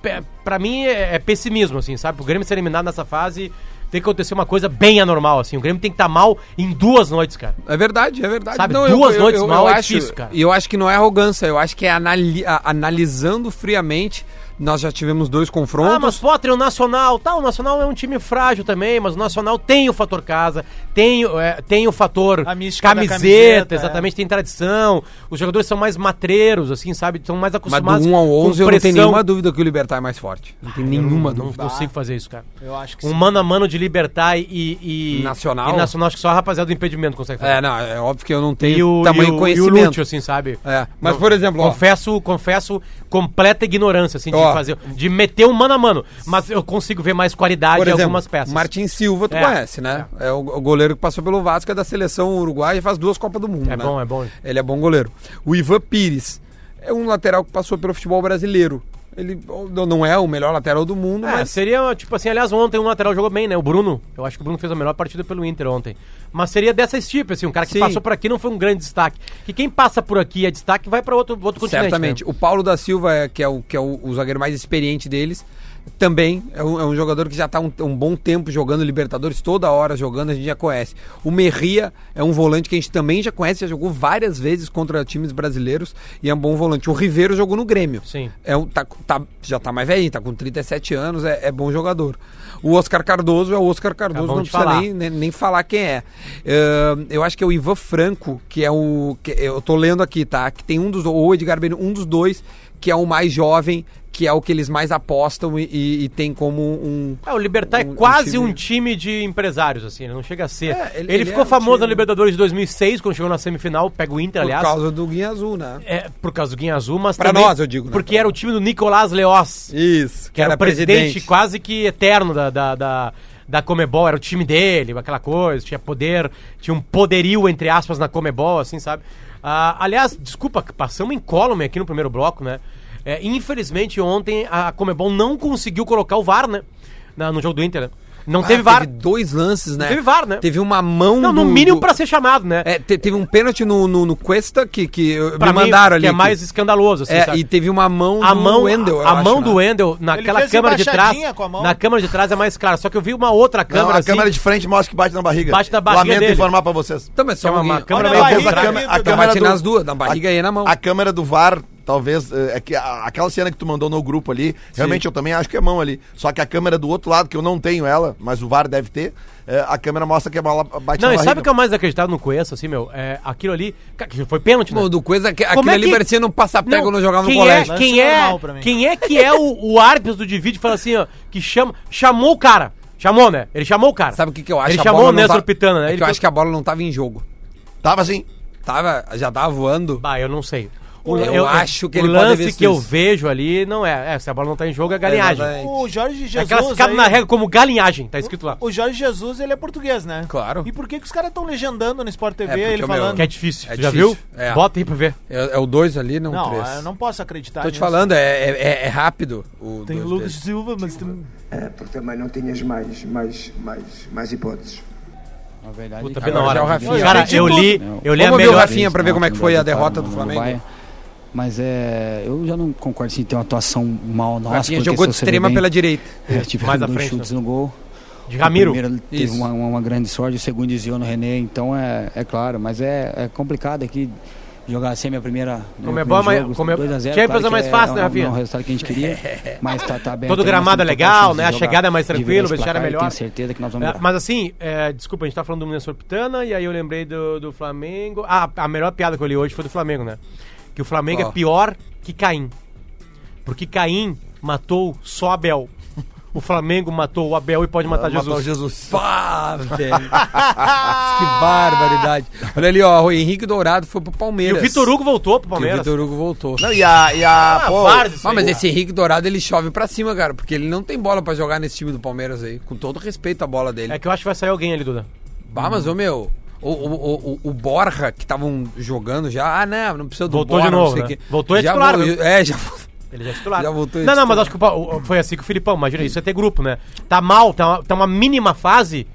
pra mim é, é pessimismo, assim, sabe? O Grêmio ser eliminado nessa fase tem que acontecer uma coisa bem anormal, assim. O Grêmio tem que estar mal em duas noites, cara. É verdade, é verdade. Sabe, duas noites mal é difícil, cara. E eu acho que não é arrogância, eu acho que é anali- analisando friamente. Nós já tivemos dois Ah, mas confrontos. Potter, o Nacional, tá, o Nacional é um time frágil também, mas o Nacional tem o fator casa, tem, o- é, tem o fator camiseta, camiseta, é. exatamente, tem tradição, os jogadores são mais matreiros, assim, sabe, são mais mas acostumados do 1 ao com 11 eu não tenho nenhuma dúvida que o Libertar é mais forte. Não tem nenhuma Não dúvida. consigo fazer isso, cara. Eu acho que Um sim. mano a mano de Libertar e, e Nacional? E Nacional, acho que só a rapaziada do impedimento consegue fazer. É, não, é óbvio que eu não tenho e o, tamanho e o, e o conhecimento. Lúcio, assim, sabe? É, mas Não, por exemplo, ó, confesso, confesso completa ignorância, assim, de Ó. fazer, de meter um mano a mano, mas eu consigo ver mais qualidade por em exemplo, algumas peças. Martin Silva, tu É, conhece, né? É, o, o goleiro que passou pelo Vasco, é da seleção uruguaia e faz duas Copas do Mundo, É né? bom, é bom. Ele é bom goleiro. O Ivan Pires é um lateral que passou pelo futebol brasileiro. Ele não é o melhor lateral do mundo, É, mas seria, tipo assim, aliás, ontem um lateral jogou bem, né? O Bruno. Eu acho que o Bruno fez a melhor partida pelo Inter ontem. Mas seria dessas tipo, assim, um cara que Sim. passou por aqui não foi um grande destaque. Que quem passa por aqui é destaque vai pra outro, outro continente. certamente. né? O Paulo da Silva, é, que é, o, que é o, o zagueiro mais experiente deles, também é um, é um jogador que já está um, um bom tempo jogando Libertadores, toda hora jogando, a gente já conhece. O Merria é um volante que a gente também já conhece, já jogou várias vezes contra times brasileiros e é um bom volante. O Ribeiro jogou no Grêmio. Sim. É um, tá, tá- já tá mais velhinho, tá com 37 anos, é, é bom jogador. O Oscar Cardoso é o Oscar Cardoso, Acabamos não precisa falar. nem, nem, nem falar quem é. Ahn, eu acho que é o Ivan Franco, que é o. Que eu tô lendo aqui, tá? Que tem um dos. Ou o Edgar Benito, um dos dois, que é o mais jovem, que é o que eles mais apostam e, e- e tem como um. É, o Libertar Um- é um quase time- um time de empresários, assim, ele não chega a ser. É, ele- ele ele ficou é um famoso time- na Libertadores de 2006, quando chegou na semifinal, pega o Inter, Por aliás. causa do Guinha Azul, né? É, por causa do Guinha Azul, mas Pra também nós, eu digo, né? Porque era o time do Nicolás Leoz, Isso, que era, o presidente, quase que eterno da, da, da, da Comebol, era o time dele, aquela coisa, tinha poder, tinha um poderio, entre aspas, na Comebol, assim, sabe? Ah, aliás, desculpa, passamos incólume aqui no primeiro bloco, né? É, infelizmente, ontem a Comebol não conseguiu colocar o VAR, né? Na- no jogo do Inter, né? Não teve VAR. Ah, Teve dois lances, né? teve VAR, né? Teve uma mão. Não, no do- mínimo do- pra ser chamado, né? É, te- teve um pênalti no, no, no Cuesta que, que eu- Pra me mim, mandaram ali. Que é que- mais escandaloso, assim, É, sabe? e teve uma mão a do mão, Wendel, a acho, mão né? do Wendel naquela câmera de trás, a mão. na câmera de trás é mais clara. Só que eu vi uma outra Não, câmera a assim, câmera de frente mostra que bate na barriga. Bate na barriga Lamento dele. informar pra vocês. Então, mas só é uma- um uma câmera meio a a câmera, a câmera bate nas duas, na barriga e na mão. A câmera do VAR, talvez, eh, é que aquela cena que tu mandou no grupo ali, realmente eu também acho que é mão ali. Só que a câmera do outro lado, que eu não tenho ela, mas o VAR deve ter, eh, a câmera mostra que a bola bate Não, na e sabe o que eu mais acreditava no Coelho, assim, meu? É, aquilo ali, foi pênalti, né? Pô, do Como aquilo é ali que- parecia não passar pego Não, não jogava no colégio. É, quem, é, mim. quem é que é o, o árbitro do divide fala assim, ó, que chama, chamou o cara. Chamou, né? Ele chamou o cara. Sabe o que, que eu acho? Ele A chamou bola o não Néstor tá- Pitana, né? É Ele que eu foi- acho que a bola não tava em jogo. Tava assim. Tava, já tava voando. Bah, eu não sei. Eu acho que o ele pode lance ver que eu vejo ali não é, é. Se a bola não tá em jogo, é galinhagem. O Jorge É Jesus. classificado aí- na regra como galinhagem, tá escrito lá. O Jorge Jesus, ele é português, né? Claro. E por que, que os caras estão legendando no Sport TV É, porque ele o meu- falando? Que é difícil. É Tu já difícil. viu? É. Bota aí pra ver. É, é o 2 ali, não o Não, 3. eu não posso acreditar Tô te nisso. falando, é, é, é rápido. O Tem dois Lucas. Silva, mas tem... É, porque também não tinhas mais, mais, mais, mais hipóteses. Na verdade, Puta, bem na Agora hora. já o Rafinha. Cara, eu li, Não. eu li a Vamos ver o melhor. Rafinha pra ver como é que foi a derrota do Flamengo. Mas é. Eu já não concordo se tem uma atuação mal nossa. Rafinha jogou de extrema bem, pela direita. É, tiveram dois frente, chutes né? no gol. De Ramiro. O primeiro teve Isso. uma, uma- grande sorte, o segundo desviou no René, então é, é claro, mas é, é complicado aqui jogar assim a minha primeira. Como é bom, mas- como é- 2 a 0, Champions claro é mais que fácil, né, é, Rafinha? Não é o resultado que a gente queria, (laughs) mas tá, tá bem. Todo gramado é legal, né? A chegada é mais tranquilo, o vestiário é melhor. Tenho certeza que nós vamos É, mas assim, é, desculpa, a gente tá falando do Nestor Pitana e aí eu lembrei do, do Flamengo. Ah, a melhor piada que eu li hoje foi do Flamengo, né? Que o Flamengo Ó. é pior que Caim. Porque Caim matou só Abel. O Flamengo matou o Abel e pode matar Matar Jesus. o Jesus. Pá, velho. que barbaridade. Olha ali, ó, o Henrique Dourado foi pro E Palmeiras. o Vitor Hugo voltou pro E o Palmeiras. Vitor Hugo voltou. Não, e a. E a Ah, pô, isso Ah, aí. mas esse Henrique Dourado ele chove pra cima, cara, porque ele não tem bola pra jogar nesse time do Palmeiras aí. Com todo respeito à bola dele. É que eu acho que vai sair alguém ali, Duda. Bah, mas ô meu, o, o, o, o- Borja que estavam jogando já, ah, não, não precisa do Voltou Borja, de novo, não sei né? o quê. Voltou e é já titular, vo- viu? (laughs) É, já Ele já é titular. Já voltou Não, não, mas acho que foi assim com o Filipão. Imagina, isso é ter grupo, né? Tá mal, tá uma, tá uma mínima fase.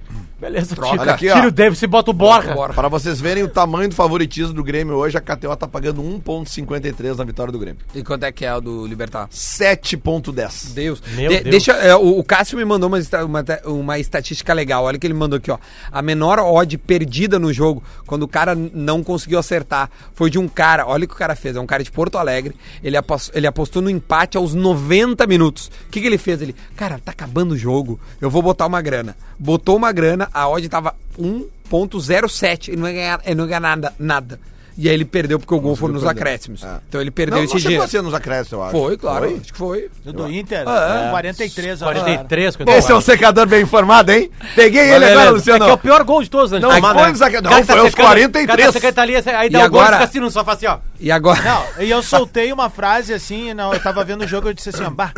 Beleza, Troca. tira, Olha aqui, tira ó. o Davis e bota o Borja. Borja. Para vocês verem o tamanho do favoritismo do Grêmio hoje, a KTO tá pagando 1,53 na vitória do Grêmio. E quanto é que é o do Libertar? 7,10. Deus. Meu De- Deus. Deixa, é, o, o Cássio me mandou uma, uma, uma estatística legal. Olha o que ele mandou aqui, ó. A menor odd perdida no jogo, quando o cara não conseguiu acertar, foi de um cara. Olha o que o cara fez. É um cara de Porto Alegre. Ele, apos- ele apostou no empate aos 90 minutos. O que, que ele fez? Ele, cara, tá acabando o jogo. Eu vou botar uma grana. Botou uma grana, a odd tava 1,07. Ele não ia ganhar, ele não ia ganhar nada. nada. E aí ele perdeu porque o gol foi nos acréscimos. É. Então ele perdeu Não, esse não dinheiro. ser nos acréscimos, eu acho. Foi, claro. Foi? Acho que foi. Do, do Inter, Ah, é. 43 agora. 43, Esse é um secador bem informado, hein? Peguei ele agora. É Luciano. que é o pior gol de todos, né? Não tomar, foi né? no saque- não, foi aos secando- 43. o cara tá secando ali, aí dá E o gol e agora- fica assim no sofá assim, ó. E agora. Não, e eu soltei uma frase assim, não, eu tava vendo o jogo, eu disse assim, ó, bah,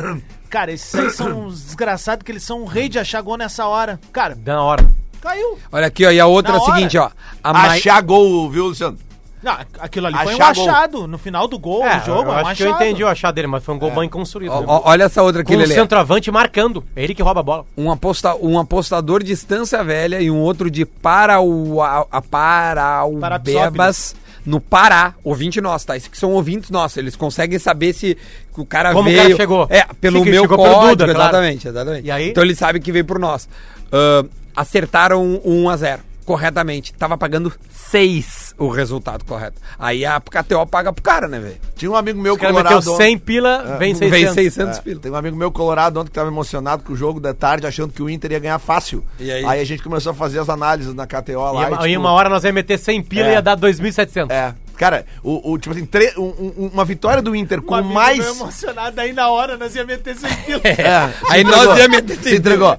cara, esses aí são uns desgraçados que eles são um rei de achar gol nessa hora. Cara, Dá na hora. Caiu. Olha aqui, ó. E a outra é o hora. seguinte, ó. A mai- Achar gol, viu, Luciano? Não, aquilo ali foi um Achar gol. achado. No final do gol, É, do jogo, eu é um acho que eu achado. entendi o achado dele, mas foi um gol bem construído. ó, né? olha essa outra aqui, Com o Lelê. centroavante marcando. É ele que rouba a bola. Um, aposta, um apostador de Estância Velha e um outro de Parauá, a Paraubebas no Pará. Ouvinte nosso, tá? Esses que são ouvintes nossos. Eles conseguem saber se o cara Como o veio... cara chegou. É, pelo Sim, meu chegou pelo código. Duda, claro. exatamente, exatamente. E aí? Então eles sabem que veio por nós. Ah, acertaram 1 a 0 corretamente. Tava pagando 6 o resultado correto. Aí a KTO paga pro cara, né, velho? Tinha um amigo meu O cara colorado... meteu 100 pila, vem 600. Vem 600 É, pila. tem um amigo meu colorado ontem que tava emocionado com o jogo da tarde, achando que o Inter ia ganhar fácil. E aí? a gente começou a fazer as análises na KTO lá. E, e, uma- e tipo, uma hora nós ia meter 100 pila É. e ia dar 2.700. É. Cara, o, o- tipo assim, tre- um- um- uma vitória do Inter com amigo mais. meu emocionado aí na hora, nós ia meter sem (laughs) pila. É, se Aí entregou. nós ia meter Se entregou.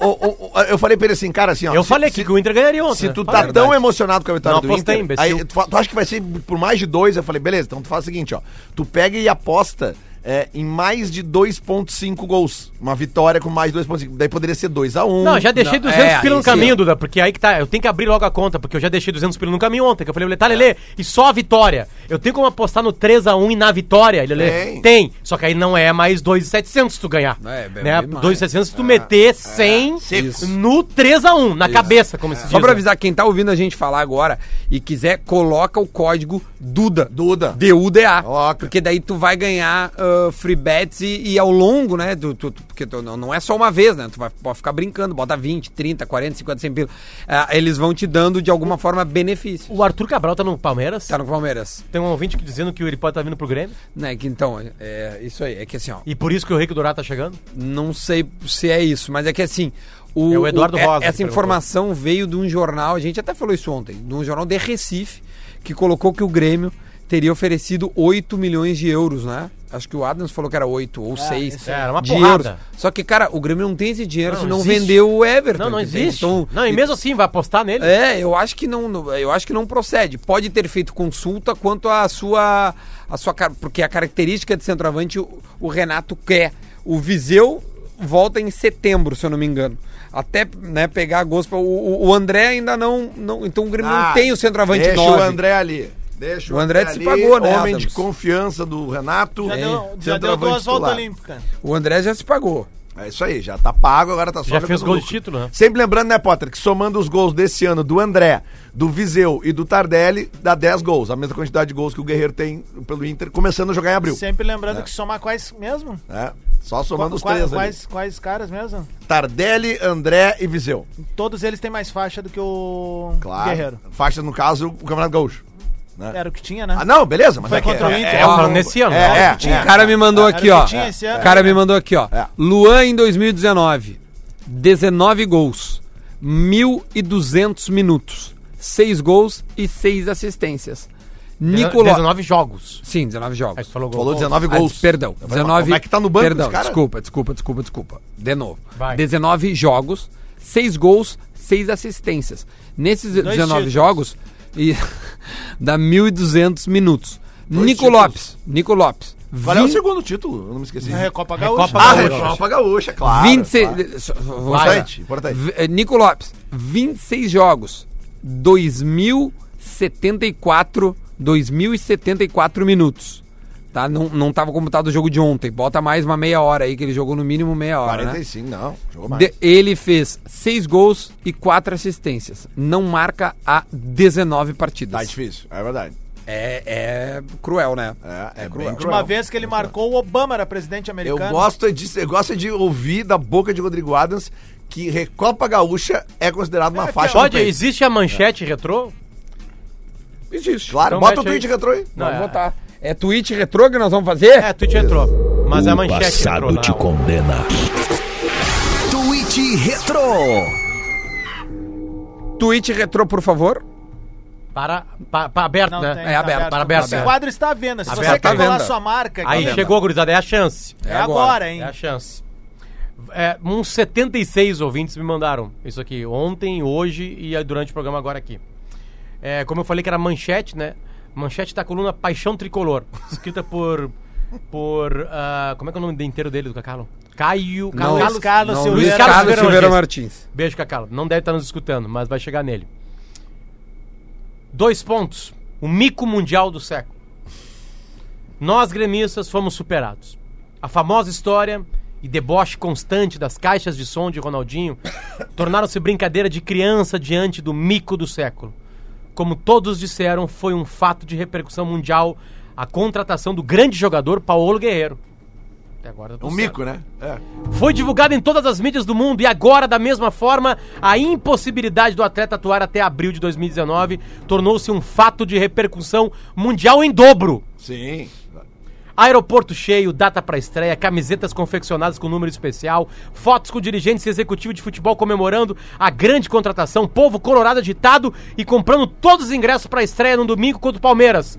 O- o- o- eu falei pra ele assim, cara, assim, ó. Eu se- falei se, aqui que o Inter ganharia ontem. Se né? tu tá tão emocionado com a vitória Não do apostei, Inter, imbecil. aí tu, fa- tu acha que vai ser por mais de dois? Eu falei, beleza, então tu faz o seguinte, ó. Tu pega e aposta é, em mais de 2.5 gols. Uma vitória com mais de 2.5. Daí poderia ser 2x1. Não, já deixei Não, 200 é, pila no caminho, Duda, porque aí que tá, eu tenho que abrir logo a conta, porque eu já deixei 200 pila no caminho ontem, que eu falei, tá, Lelê, e só a vitória. Eu tenho como apostar no 3x1 e na vitória, Lelê? Tem. Tem. Só que aí não é mais 2.700 se tu ganhar. É, é bem né? mais. 2.700 se tu meter 100 Isso. no 3x1, na cabeça, como se diz. Só pra né? avisar, quem tá ouvindo a gente falar agora e quiser, coloca o código DUDA. Duda. D-U-D-A. Porque daí tu vai ganhar ah, free bets e, e ao longo, né? Tu, tu- tu- porque tu- não, é só uma vez, né? Tu vai, pode ficar brincando, bota 20, 30, 40, 50, 100 pila. Ah, eles vão te dando, de alguma forma, benefício. O Arthur Cabral tá no Palmeiras? Tá no Palmeiras. Tem um ouvinte que dizendo que ele pode estar vindo pro Grêmio. Né? Que então, é isso aí. É que assim, ó. E por isso que o Rico Dourado tá chegando? Não sei se é isso, mas é que assim. O, É o Eduardo é- Rosa Essa informação veio de um jornal, a gente até falou isso ontem, de um jornal de Recife, que colocou que o Grêmio teria oferecido 8 milhões de euros, né? Acho que o Adams falou que era 8 ou 6 isso é, era uma de porrada. euros. Só que, cara, o Grêmio não tem esse dinheiro Não, se não existe. vendeu o Everton. Não, não existe. Então, não, e mesmo assim, vai apostar nele? é, eu acho que não, não- eu acho que não procede. Pode ter feito consulta quanto à sua, a sua, porque a característica de centroavante o, o Renato quer. O Viseu volta em setembro, se eu não me engano. Até né, pegar gosto. O, o- André ainda não, não, então o Grêmio não Ah, tem o centroavante Deixa 9. o André ali. Deixa O André se pagou, né, Homem Adams? de confiança do Renato. Já É. deu, já deu duas voltas olímpicas. O André já se pagou. É isso aí, já tá pago, agora tá só Já fez gol de lucro. título, né? Sempre lembrando, né, Potter, que somando os gols desse ano do André, do Viseu e do Tardelli, dá 10 gols. A mesma quantidade de gols que o Guerreiro tem pelo Inter, começando a jogar em abril. Sempre lembrando que somar quais mesmo? É, só somando os Qua- três ali. quais, quais caras mesmo? Tardelli, André e Viseu. Todos eles têm mais faixa do que o Claro. Guerreiro. Faixa, no caso, o Campeonato Gaúcho. Né? Era o que tinha, né? Ah, não, beleza, mas Foi é que contra o é- Inter. é É, um- falando nesse ano. É, é, O cara me mandou aqui, o ó. que tinha esse ano. O cara me mandou aqui, ó. É. Luan em 2019, 19 gols, 1.200 minutos, 6 gols e 6 assistências. Nicolau. 19 jogos. Sim, 19 Aí jogos. tu falou gol. Falou 19 Ah, gols. perdão, Eu falei, 19. Como é que tá no banco Perdão, desculpa, desculpa, desculpa, desculpa. De novo. Vai. 19 jogos, 6 gols, 6 assistências. Nesses 19 títulos. jogos, e (laughs) dá 1.200 minutos. Dois Nico títulos. Lopes, Nico Lopes. Qual é o 20 segundo título? Eu não me esqueci. É Copa Recopa Gaúcha. Ah, Gaúcha. Recopa Gaúcha, claro. 26. claro. Importante, importante. V- eh, Nico Lopes, 26 jogos, 2.074, 2.074 minutos. Tá? Não, não tava computado o jogo de ontem. Bota mais uma meia hora aí, que ele jogou no mínimo meia hora. né? 45, não. Jogou mais. De- ele fez 6 gols e 4 assistências. Não marca há 19 Tá partidas. difícil, é verdade. É, é cruel, né? É, é, cruel. bem última vez que ele marcou, o Obama era presidente Eu americano. gosto, de, eu gosto de ouvir da boca de Rodrigo Adams que Recopa Gaúcha é considerado uma É, faixa Pode, existe a manchete retrô? Existe. Claro, Então bota o mete aí. tweet retrô aí. Não, Vamos é- botar. É tweet retrô que nós vamos fazer? É, tweet retrô. Mas é a manchete retrô. passado te condena. Tweet Retro. Tweet retrô, por favor. Para, para, para aberto, Não né? tem, É tá aberto, para aberto. Esse é. quadro está à venda. Se Aberto, você tá quer venda. sua marca aqui, Aí chegou, gurizada, é a chance. é agora. agora, hein? É a chance. É, uns 76 ouvintes me mandaram isso aqui ontem, hoje e durante o programa agora aqui. É, como eu falei que era manchete, né? Manchete da coluna Paixão Tricolor, (laughs) escrita por. por. ah, como é que é o nome inteiro dele, do Cacalo? Caio. Não, Carlos, Carlos não, Silveira. Luiz Carlos Carlos Silveira Silveira Martins. Martins. Beijo, Cacalo. Não deve estar nos escutando, mas vai chegar nele. Dois pontos. O mico mundial do século. Nós, gremistas, fomos superados. A famosa história e deboche constante das caixas de som de Ronaldinho (coughs) tornaram-se brincadeira de criança diante do mico do século. Como todos disseram, foi um fato de repercussão mundial a contratação do grande jogador Paulo Guerreiro. Até agora tá Um mico, né? É. Foi divulgado em todas as mídias do mundo e agora, da mesma forma, a impossibilidade do atleta atuar até abril de 2019 tornou-se um fato de repercussão mundial em dobro. Sim. Aeroporto cheio, data para estreia, camisetas confeccionadas com número especial, fotos com dirigentes e executivo de futebol comemorando a grande contratação, povo colorado agitado e comprando todos os ingressos para a estreia no domingo contra o Palmeiras.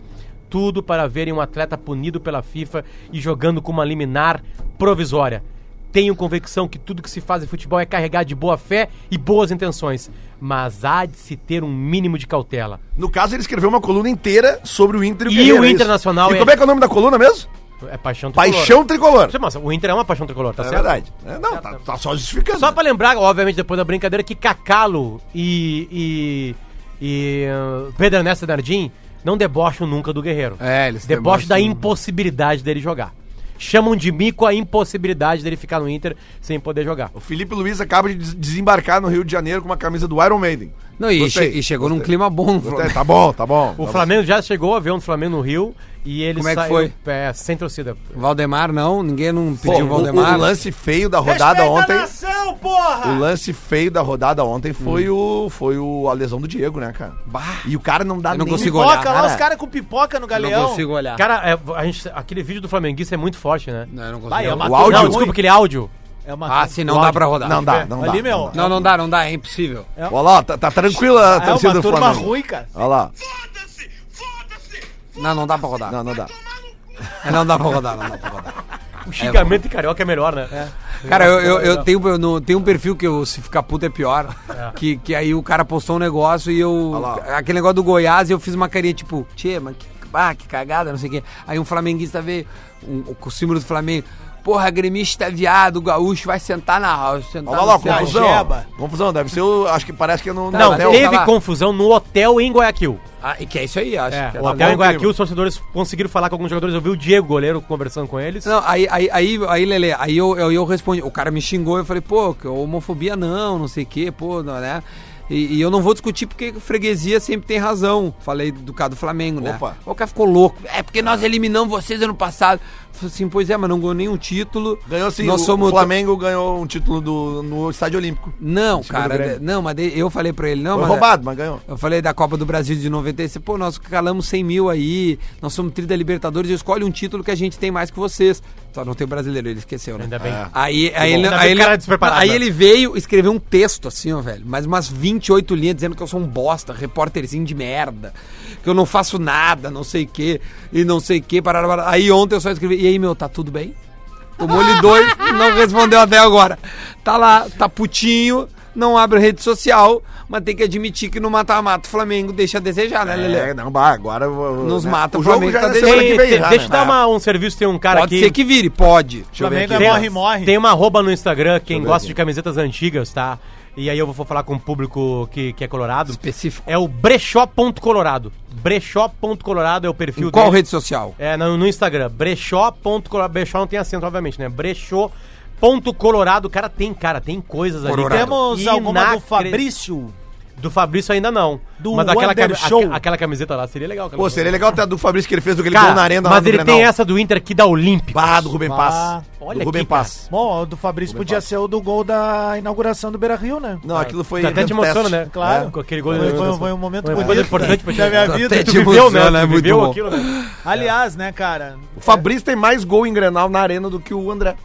Tudo para verem um atleta punido pela FIFA e jogando com uma liminar provisória. Tenho convicção que tudo que se faz em futebol é carregado de boa fé e boas intenções, mas há de se ter um mínimo de cautela. No caso, ele escreveu uma coluna inteira sobre o Inter E Guerreiro, o é? Internacional E é- como é que é o nome da coluna mesmo? É paixão tricolor. Paixão Tricolor. Mas o Inter é uma paixão tricolor, tá É certo? verdade. É, não, tá, tá só justificando. Só pra lembrar, obviamente, depois da brincadeira, que Cacalo e, e, e uh, Pedro Ernesto Nardim não debocham nunca do Guerreiro. É, eles Debocham da impossibilidade dele jogar. Chamam de mico a impossibilidade dele ficar no Inter sem poder jogar. O Felipe Luiz acaba de des- desembarcar no Rio de Janeiro com uma camisa do Iron Maiden. Não, e, Gostei, che- e chegou num gostei. clima bom. Gostei, Flamengo. Tá bom, tá bom. O tá Flamengo já chegou, avião do Flamengo no Rio e ele Como é que saiu foi? é, sem torcida. Valdemar não, ninguém não pediu Pô, o o, Valdemar. o lance feio da rodada Respeita ontem. a nação, porra! O lance feio da rodada ontem foi, o, foi o, a lesão do Diego, né, cara? Bah, E o cara não dá Eu não nem consigo Pipoca, olhar, lá cara. os caras com pipoca no não galeão. consigo olhar. Cara, é, a gente, aquele vídeo do Flamenguista é muito forte, né? não, eu não consigo Vai, é olhar. uma O áudio- Não, desculpa, aquele áudio. É uma... Ah, sim, não dá pra rodar. Não dá, não dá. Ali, meu, não. Não, não dá, não dá, é impossível. Olha lá, tá, tá tranquila a É torcida uma do turma Flamengo. ruim, cara. Olha lá. Não, não dá pra rodar. Não, não dá. É, (laughs) Não dá pra rodar, não dá pra rodar. O xingamento em carioca é melhor, né? Cara, eu, eu, eu tenho, eu não- tenho um perfil que eu, se ficar puto é pior. Que, que aí o cara postou um negócio e eu. Aquele negócio do Goiás e eu fiz uma carinha tipo, tchê, mas que, ah, que cagada, não sei o quê. Aí um flamenguista veio, um, com o símbolo do Flamengo. Porra, gremista viado, o gaúcho vai sentar na. Sentar Olha lá, no céu." confusão. Jeba. Confusão, deve ser o. Acho que parece que é no. no Não, hotel. teve confusão no hotel em Guayaquil. Ah, e que é isso aí, acho. É, que o tá hotel bom. em Guayaquil, os torcedores conseguiram falar com alguns jogadores. Eu vi o Diego, goleiro, conversando com eles. Não, aí, aí, aí, aí Lele, aí eu, eu, eu respondi, o cara me xingou, eu falei, pô, que homofobia não, não sei o quê, pô, não, né? E, e eu não vou discutir porque freguesia sempre tem razão. Falei do caso do Flamengo, né? Opa. O cara ficou louco. É porque nós eliminamos vocês ano passado. Falei assim, pois é, mas não ganhou nenhum título. Ganhou sim. Nós o, somos o Flamengo ganhou um título do, no Estádio Olímpico. Não, cara, não, mas eu falei pra ele, não, Foi mas. roubado, mas ganhou. Eu falei da Copa do Brasil de 96, pô, nós calamos 100 mil aí, nós somos tri da Libertadores, escolhe um título que a gente tem mais que vocês. Só não tem o brasileiro, ele esqueceu, né? Ainda bem. Aí, aí, ele, Ainda bem aí, ele, é aí né? ele veio escrever um texto assim, ó, velho. Mais umas 28 linhas dizendo que eu sou um bosta, repórterzinho de merda. Que eu não faço nada, não sei o que, e não sei o. Parará, parará. Aí ontem eu só escrevi, e aí, meu, tá tudo bem? Tomou-lhe dois, não respondeu até agora. Tá lá, tá putinho, não abre rede social, mas tem que admitir que no mata-mata o Flamengo deixa a desejar, né, É, Lelê? não, bah, agora vou- Nos né? mata, O o jogo Flamengo já tá é deixando semana Tem- que vem tem- já, deixa eu né? dar uma- um serviço, tem um cara Pode aqui. ser que vire, pode. Deixa eu ver Flamengo aqui. é morre, morre. tem uma arroba no Instagram, quem gosta aqui. de camisetas antigas, tá? E aí eu vou falar com o público que, que é colorado. Específico. É o brechó.colorado. Brechó.colorado é o perfil Em qual dele. rede social? É, no, no Instagram. Brechó.colorado. Brechó não tem acento, obviamente, né? Brechó.colorado. O cara tem, cara, tem coisas ali. Colorado. Temos alguma do Fabrício. Do Fabrício ainda não. Do Mas aquela, cami- Show. aque- aquela camiseta lá seria legal. Pô, seria legal até a do Fabrício que ele fez do aquele Cara, gol na arena mas no ele Grenal. tem essa do Inter aqui da Olímpica. Bah, do Rubem Ah, Paz. olha do Rubem aqui, cara. Paz. Bom, o do Fabrício podia ser o do gol da inauguração do Beira Rio, né? Não, aquilo foi. Até te emociona, né? Claro. Com aquele gol Foi- foi- foi um momento Uma bonito importante pra minha vida. Até Tu te viveu, né? é muito bom. aquilo, né? Aliás, né, cara? O Fabrício tem mais gol em Grenal na arena do que o André.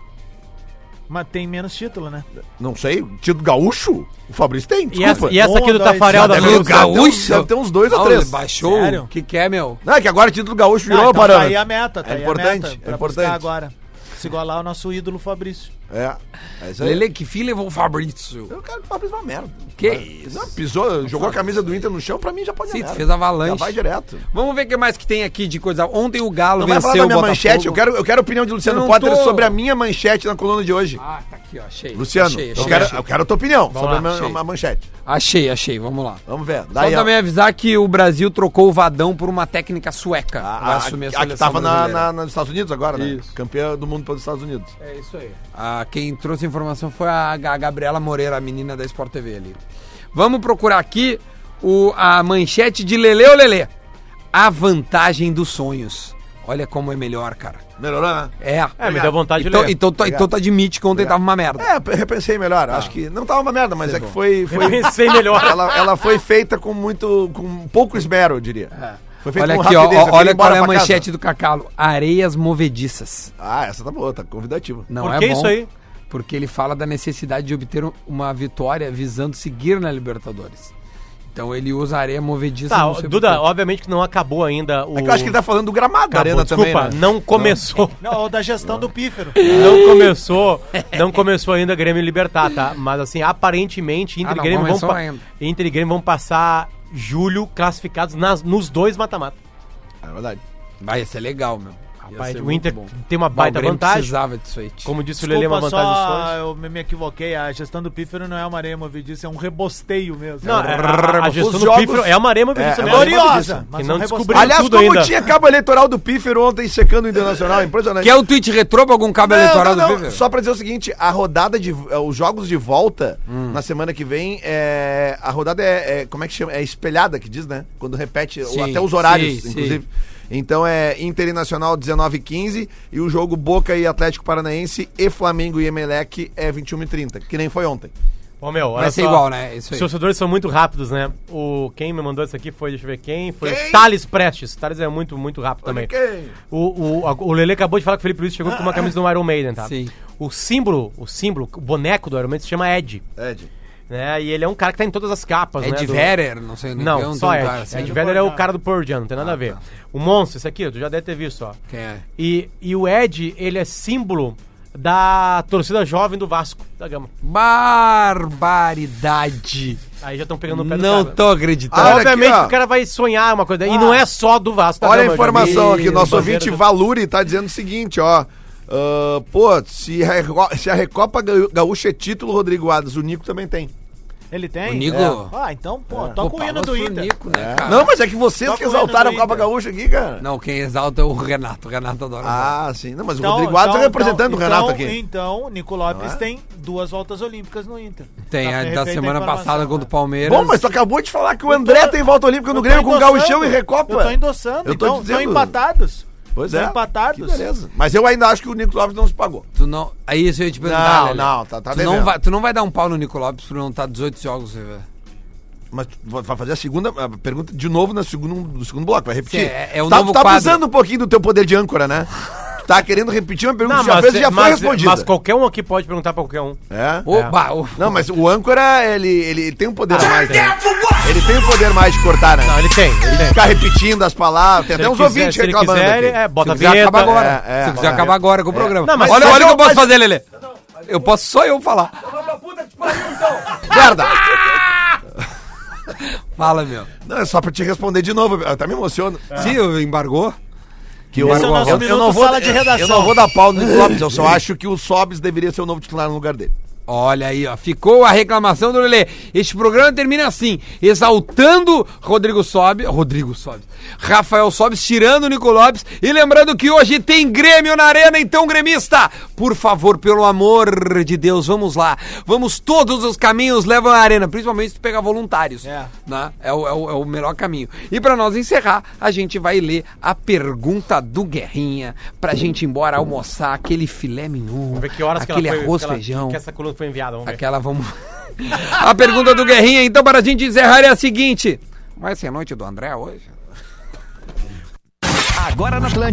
Mas tem menos título, né? Não sei, título gaúcho? O Fabrício tem, E essa, desculpa. e essa aqui Um, do dois, Tafarel da deve, ter uns- gaúcho? deve ter uns dois ou Ah, três. ele baixou? Sério? O que que é, meu? Não, é que agora título gaúcho virou Ah, então. Tá aí a meta, tá É aí importante, a meta. é pra importante. buscar agora. Se igualar o nosso ídolo Fabrício. É, é. Lele, que fim levou o Fabrício? Eu quero que o Fabrício uma merda. Que Mas- isso? Não, pisou, jogou a camisa do Inter no chão, pra mim já pode Sim, tu fez avalanche. Já vai direto. Vamos ver o que mais que tem aqui de coisa. Ontem o Galo Não vai venceu falar da minha manchete, eu quero, eu quero a opinião de Luciano Eu não Potter tô- sobre a minha manchete na coluna de hoje. Ah, tá aqui, ó. Achei. Luciano, achei, eu, achei, quero, achei. eu quero a tua opinião Vamos sobre lá, a, minha, a manchete. Achei, achei. Vamos lá. Vamos ver. Só Daí, ó, também avisar que o Brasil trocou o Vadão por uma técnica sueca. a, Vai a, assumir a que tava na, na- nos Estados Unidos agora, né? Isso. Campeã do mundo pelos Estados Unidos. É isso aí. Ah, quem trouxe a informação foi a, Ga- Gabriela Moreira, a menina da Sport TV ali. Vamos procurar aqui o, a manchete de Lele ou Lele. A vantagem dos sonhos. Olha como é melhor, cara. Melhorou, né? É. É, me deu vontade de Então, ler. então, tá- então tu admite que ontem tava uma merda. É, eu repensei melhor. Acho que não tava uma merda, mas é que foi. (laughs) foi Eu pensei melhor. ela, ela foi feita com muito. com pouco esmero, eu diria. Feita Olha com aqui, ó, olha qual é a pra casa. manchete do Cacalo. Areias movediças. Ah, essa tá boa, tá convidativa. Não Por é que bom, isso aí? Porque ele fala da necessidade de obter uma vitória visando seguir na Libertadores. Então ele usa areia movediça. Tá, não sei Duda, obviamente que não acabou ainda o. É que eu acho que ele tá falando do gramado da Acabou, arena desculpa, também, né? não começou. Não, o da gestão do pífero. Não começou, não (laughs) começou ainda Grêmio Libertar, tá? Mas assim, aparentemente Inter Ah, e não, Grêmio vão começou pa- ainda. Inter e Grêmio vão passar julho classificados nas, nos dois mata-mata. É verdade. Vai, é legal, meu. Rapaz, o Inter bom. tem uma baita Grêmio vantagem. precisava disso aí. Como disse o Lelê, uma Desculpa, vantagem só sonhos. eu me me equivoquei. A gestão do pífero não é uma areia movediça, é um rebosteio mesmo. Não, é, a, a gestão Os do jogos- Pífero é uma É, disso é mesmo. gloriosa, Que mas não um descobriu Aliás, tudo como ainda. tinha cabo eleitoral do Pífero ontem secando o Internacional, impressionante. Quer o tweet retrô pra algum cabo Não, eleitoral não, não, do Fever? Só pra dizer o seguinte, a rodada de. eh, Os jogos de volta Hum. na semana que vem, é, a rodada é, é- Como é que chama? É espelhada que diz, né? Quando repete Sim, até os horários, sim, inclusive. Então é Internacional 19 e 15 e o jogo Boca e Atlético Paranaense e Flamengo e Emelec é 21 e 30, que nem foi ontem. Ô, meu, olha Vai ser só. igual, né? Isso Os aí. torcedores são muito rápidos, né? O, quem me mandou isso aqui foi, deixa eu ver quem, foi Quem? Thales Prestes. Thales é muito, muito rápido também. quem? O, o, a- o Lele acabou de falar que o Felipe Luiz chegou com uma (laughs) camisa do Iron Maiden, tá? Sim. O símbolo, o símbolo, o boneco do Iron Maiden se chama Ed. Ed. Né? E ele é um cara que tá em todas as capas, É né? de do- Verer, não sei nem Não, só tem um Ed. cara assim. Ed Vedder é o cara do Pearl Jam, não tem nada a ver. O Monstro, esse aqui, tu já deve ter visto, ó. Quem é? E, e o Ed, ele é símbolo da torcida jovem do Vasco, da Gama. Barbaridade. Aí já estão pegando o pé Não do cara. tô acreditando. Ah, Obviamente aqui, ó. o cara vai sonhar uma coisa. E não é só do Vasco. da Olha a informação aqui, nosso ouvinte do- Valuri tá dizendo o seguinte, ó. Ah, pô, se a, Reco- se a Recopa Gaú- Gaúcha é título, Rodrigo Adas, o Nico também tem. Ele tem? O Nico- É. Ah, então, pô, toca o hino do Inter. Nico, né, cara? Não, mas é que vocês Toca que o exaltaram a do Copa. Gaúcha aqui, cara. Não, quem exalta é o Renato. O Renato adora. Ah, sim. Não, mas Então, o Rodrigo Adas então, é representando então, o Renato aqui. Então, Nico Lopes é? tem duas voltas olímpicas no Inter. Tem Tá a da semana passada contra o né? Palmeiras. Bom, mas tu acabou de falar que o André tô- tem volta olímpica no Grêmio com endossando. Gauchão e Recopa. Eu tô endossando, Eu tô então, dizendo- estão empatados. Pois Estão é. empatados. Que beleza. Mas eu ainda acho que o Nico Lopes não se pagou. Tu não. Aí isso eu ia te perguntar. Não, Lelê. não, tá- tá tu, não vai, tu não vai dar um pau no Nico Lopes por não estar 18 jogos, você vê. Mas tu vai fazer a segunda a pergunta de novo no segundo, no segundo bloco, vai repetir. Sim, é- é o tá, novo tu tá quadro. abusando um pouquinho do teu poder de âncora, né? Tá querendo repetir uma pergunta Não, que já mas, fez e já foi mas, respondida. mas qualquer um aqui pode perguntar pra qualquer um. É? Oba! o- Não, mas o âncora, ele, ele tem um poder a mais, né? Ele tem um poder mais de cortar, né? Não, ele tem. Ele tem. Ficar repetindo as palavras. Tem Se até ele uns quiser- ouvintes se ele reclamando quiser, aqui. ele- é, bota Se a quiser, vinheta. acaba agora. É, é, Se quiser, é. acaba agora com o programa. Não, mas olha o que eu posso fazer, Lelê. Eu posso só eu falar. Merda! Fala, meu. Não, é só pra te responder de novo. Eu até me emociono. Sim, eu embargou. Que eu, Esse é o nosso eu, eu minuto não vou, sala de redação. eu não vou dar pau no Lopes, eu só (laughs) acho que o Sobs deveria ser o novo titular no lugar dele. Olha aí, ó. Ficou a reclamação do Lelê. Este programa termina assim, exaltando Rodrigo Sobe, Rodrigo Sobe, Rafael Sobes, tirando o Nico Lopes e lembrando que hoje tem Grêmio na Arena, então gremista, por favor, pelo amor de Deus, vamos lá. Vamos, todos os caminhos levam à Arena, principalmente se pegar voluntários. É. Né? É, o, é o- é o melhor caminho. E pra nós encerrar, a gente vai ler a pergunta do Guerrinha, pra gente ir embora almoçar aquele filé mignon, ver que que aquele ela foi, arroz que ela- feijão. Que foi enviada, vamos ver. Aquela vamos. (laughs) a pergunta do Guerrinha, então, para a gente encerrar é a seguinte: Vai ser a noite do André hoje? Agora na Atlântida.